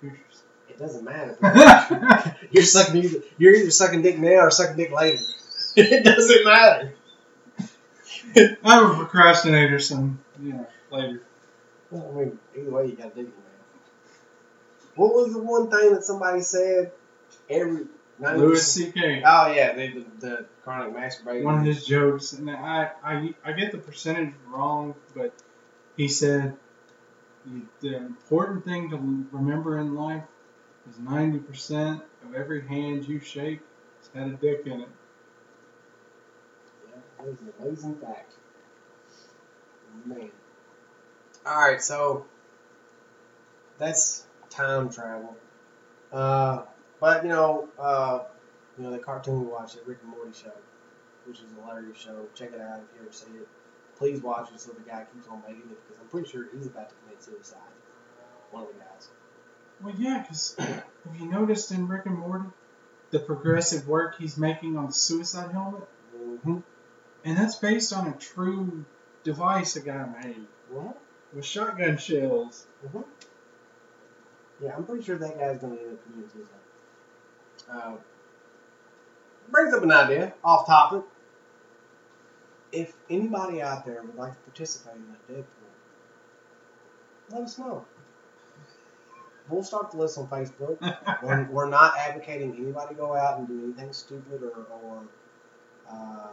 futures? It doesn't matter. <laughs> You're sucking either, you're either sucking dick now or sucking dick later. <laughs> it doesn't matter. <laughs> I'm a procrastinator, so you know later. Well, I mean, either way, you got dick in your mouth. What was the one thing that somebody said? Every 90%? Louis C.K. Oh yeah, the, the, the chronic masturbator. One of his jokes, and I, I, I get the percentage wrong, but he said the, important thing to remember in life is 90% of every hand you shake has had a dick in it. Yeah, that is an amazing fact. Man. Alright, so that's time travel. Uh, but you know, uh, you know the cartoon we watch, the Rick and Morty show, which is a hilarious show. Check it out if you ever see it. Please watch it so the guy keeps on making it because I'm pretty sure he's about to commit suicide. One of the guys. Well, yeah, because <clears throat> have you noticed in Rick and Morty the progressive work he's making on the suicide helmet? Mm-hmm. And that's based on a true device a guy made What? with shotgun shells. Mm-hmm. Yeah, I'm pretty sure that guy's going to end up committing suicide. Uh, brings up an idea, off topic. if anybody out there would like to participate in that Deadpool, let us know. We'll start the list on Facebook. <laughs> we're, we're not advocating anybody go out and do anything stupid or, or um,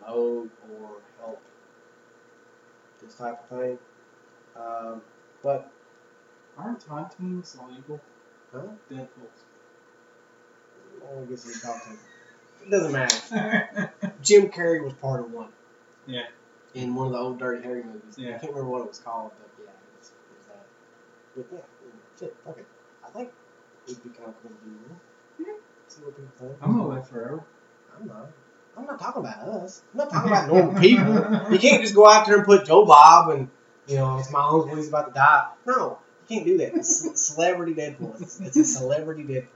promote or help this type of thing. Um, but Aren't hauntings illegal? huh? Deadpool's. Well, I guess talk to It doesn't matter. <laughs> Jim Carrey was part of one. Yeah. In one of the old Dirty Harry movies. Yeah. I can't remember what it was called, but yeah, it was, it was that. But yeah, shit, fuck it. I think it'd be kind of cool to do one. Yeah. See what people think. I'm gonna live forever. I'm not. I'm not talking about us. I'm not talking <laughs> about normal people. You can't just go out there and put Joe Bob and you know it's my when he's about to die. No, can't do that. It's a celebrity Deadpool. It's, it's a celebrity Deadpool.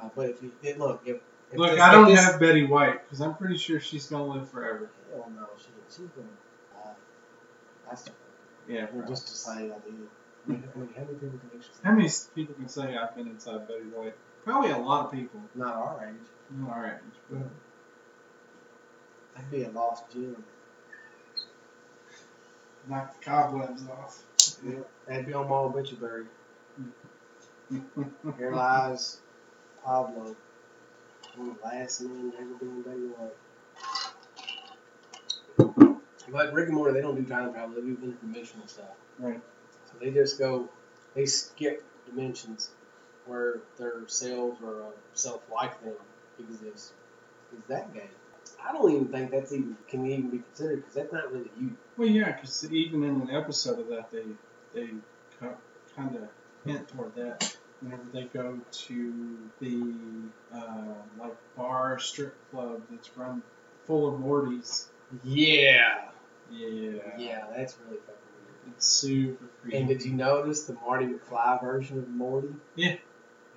Uh, but if you it, look, if, if Look, this- I don't this- have Betty White because I'm pretty sure she's gonna live forever. Hell no, she she's gonna. Uh, that's Yeah. well, just say I did. I mean, how many people can actually? How many people can say I've been inside Betty White? Probably a lot of people. Not our age. Not our age, but That'd be a lost gem. knock the cobwebs off. Yeah, that'd be on my obituary. <laughs> Here lies Pablo, one of the last men ever be in Betty But Rick and Morty, they don't do time travel; they do interdimensional stuff. Right. So they just go, they skip dimensions where their selves or uh, a self like them exists. Is that gay? I don't even think that's even can even be considered because that's not really you. Well, yeah, because even in an episode of that, they they kind of hint toward that whenever they go to the uh, like bar strip club that's run full of Mortys. Yeah. Yeah. Yeah, that's really fucking weird. It's super creepy. And did you notice the Marty McFly version of Morty? Yeah.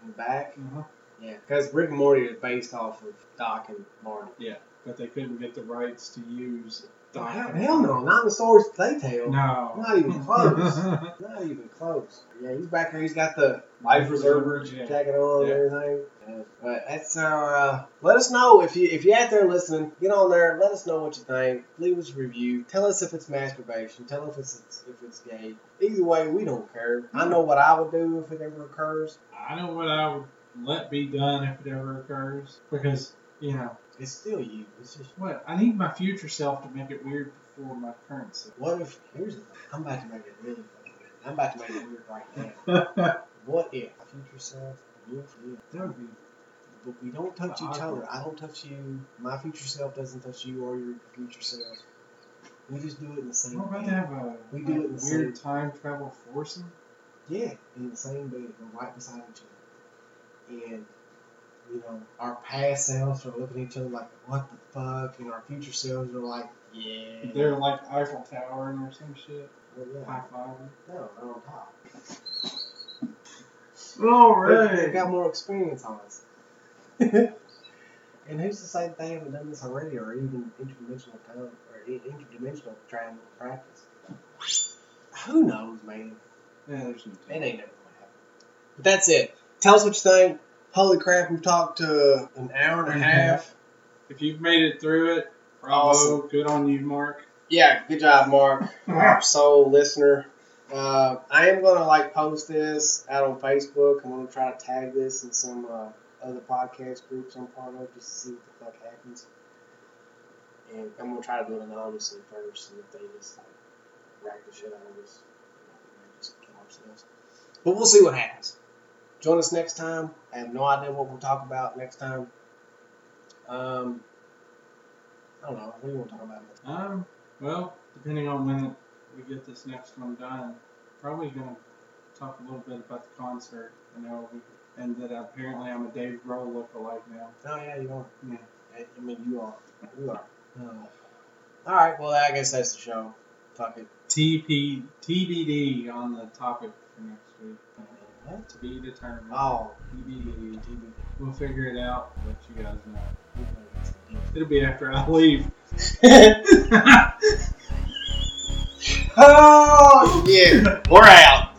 In the back? Uh-huh. Yeah. Because Rick and Morty is based off of Doc and Marty. Yeah, but they couldn't get the rights to use. Oh, hell, no, not in the stories they tell. No. Not even close. <laughs> Not even close. Yeah, he's back there. He's got the life preserver Yeah. jacket on Yeah. and everything. Yeah. But that's our. Uh, let us know if you if you're out there listening. Get on there. Let us know what you think. Leave us a review. Tell us if it's masturbation. Tell us if it's if it's gay. Either way, we don't care. I know what I would do if it ever occurs. I know what I would let be done if it ever occurs. Because, you know, It's still you. It's just. what? I need my future self to make it weird before my current self. What if? Here's the thing. I'm about to make it really fucking weird. I'm about to make it weird right now. <laughs> What if future self? Your future That would be. But we don't touch each other. I don't touch you. My future self doesn't touch you or your future self. We just do it in the same We're about to have a We do it in the weird time travel foursome? Yeah, in the same bed. We're right beside each other. And, you know, our past selves are looking at each other like, what the fuck? And our future selves are like, yeah. They're like Eiffel Tower or some shit. Well, yeah. High five. No, they're on top. All They- got more experience on us. <laughs> and who's to say that they haven't done this already or even interdimensional time or interdimensional travel practice? Who knows, man? Yeah, there's no It ain't never gonna happen. But that's it. Tell us what you think. Holy crap, we've talked to an hour and a half. If you've made it through it, bravo. Awesome. Good on you, Mark. Yeah, good job, Mark. <laughs> Our sole listener. Uh, I am gonna like post this out on Facebook. I'm gonna try to tag this in some uh, other podcast groups I'm part of just to see what the fuck happens. And I'm gonna try to do it anonymously first, and if they just like rack the shit out of us, we may just kill ourselves. But we'll see what happens. Join us next time. I have no idea what we'll talk about next time. Um, I don't know. What do you want to talk about? next Um, well, depending on when it, we get this next one done, probably gonna talk a little bit about the concert. You know, we, and that apparently I'm a Dave Grohl lookalike now. Oh yeah, you are. Yeah. I mean, you are. You are. Oh. All right. Well, I guess that's the show. Fuck it. TP TBD on the topic for next week. What? To be determined. Oh. TBD. We'll figure it out. Let you guys know. It'll be after I leave. <laughs> oh yeah. <laughs> We're out.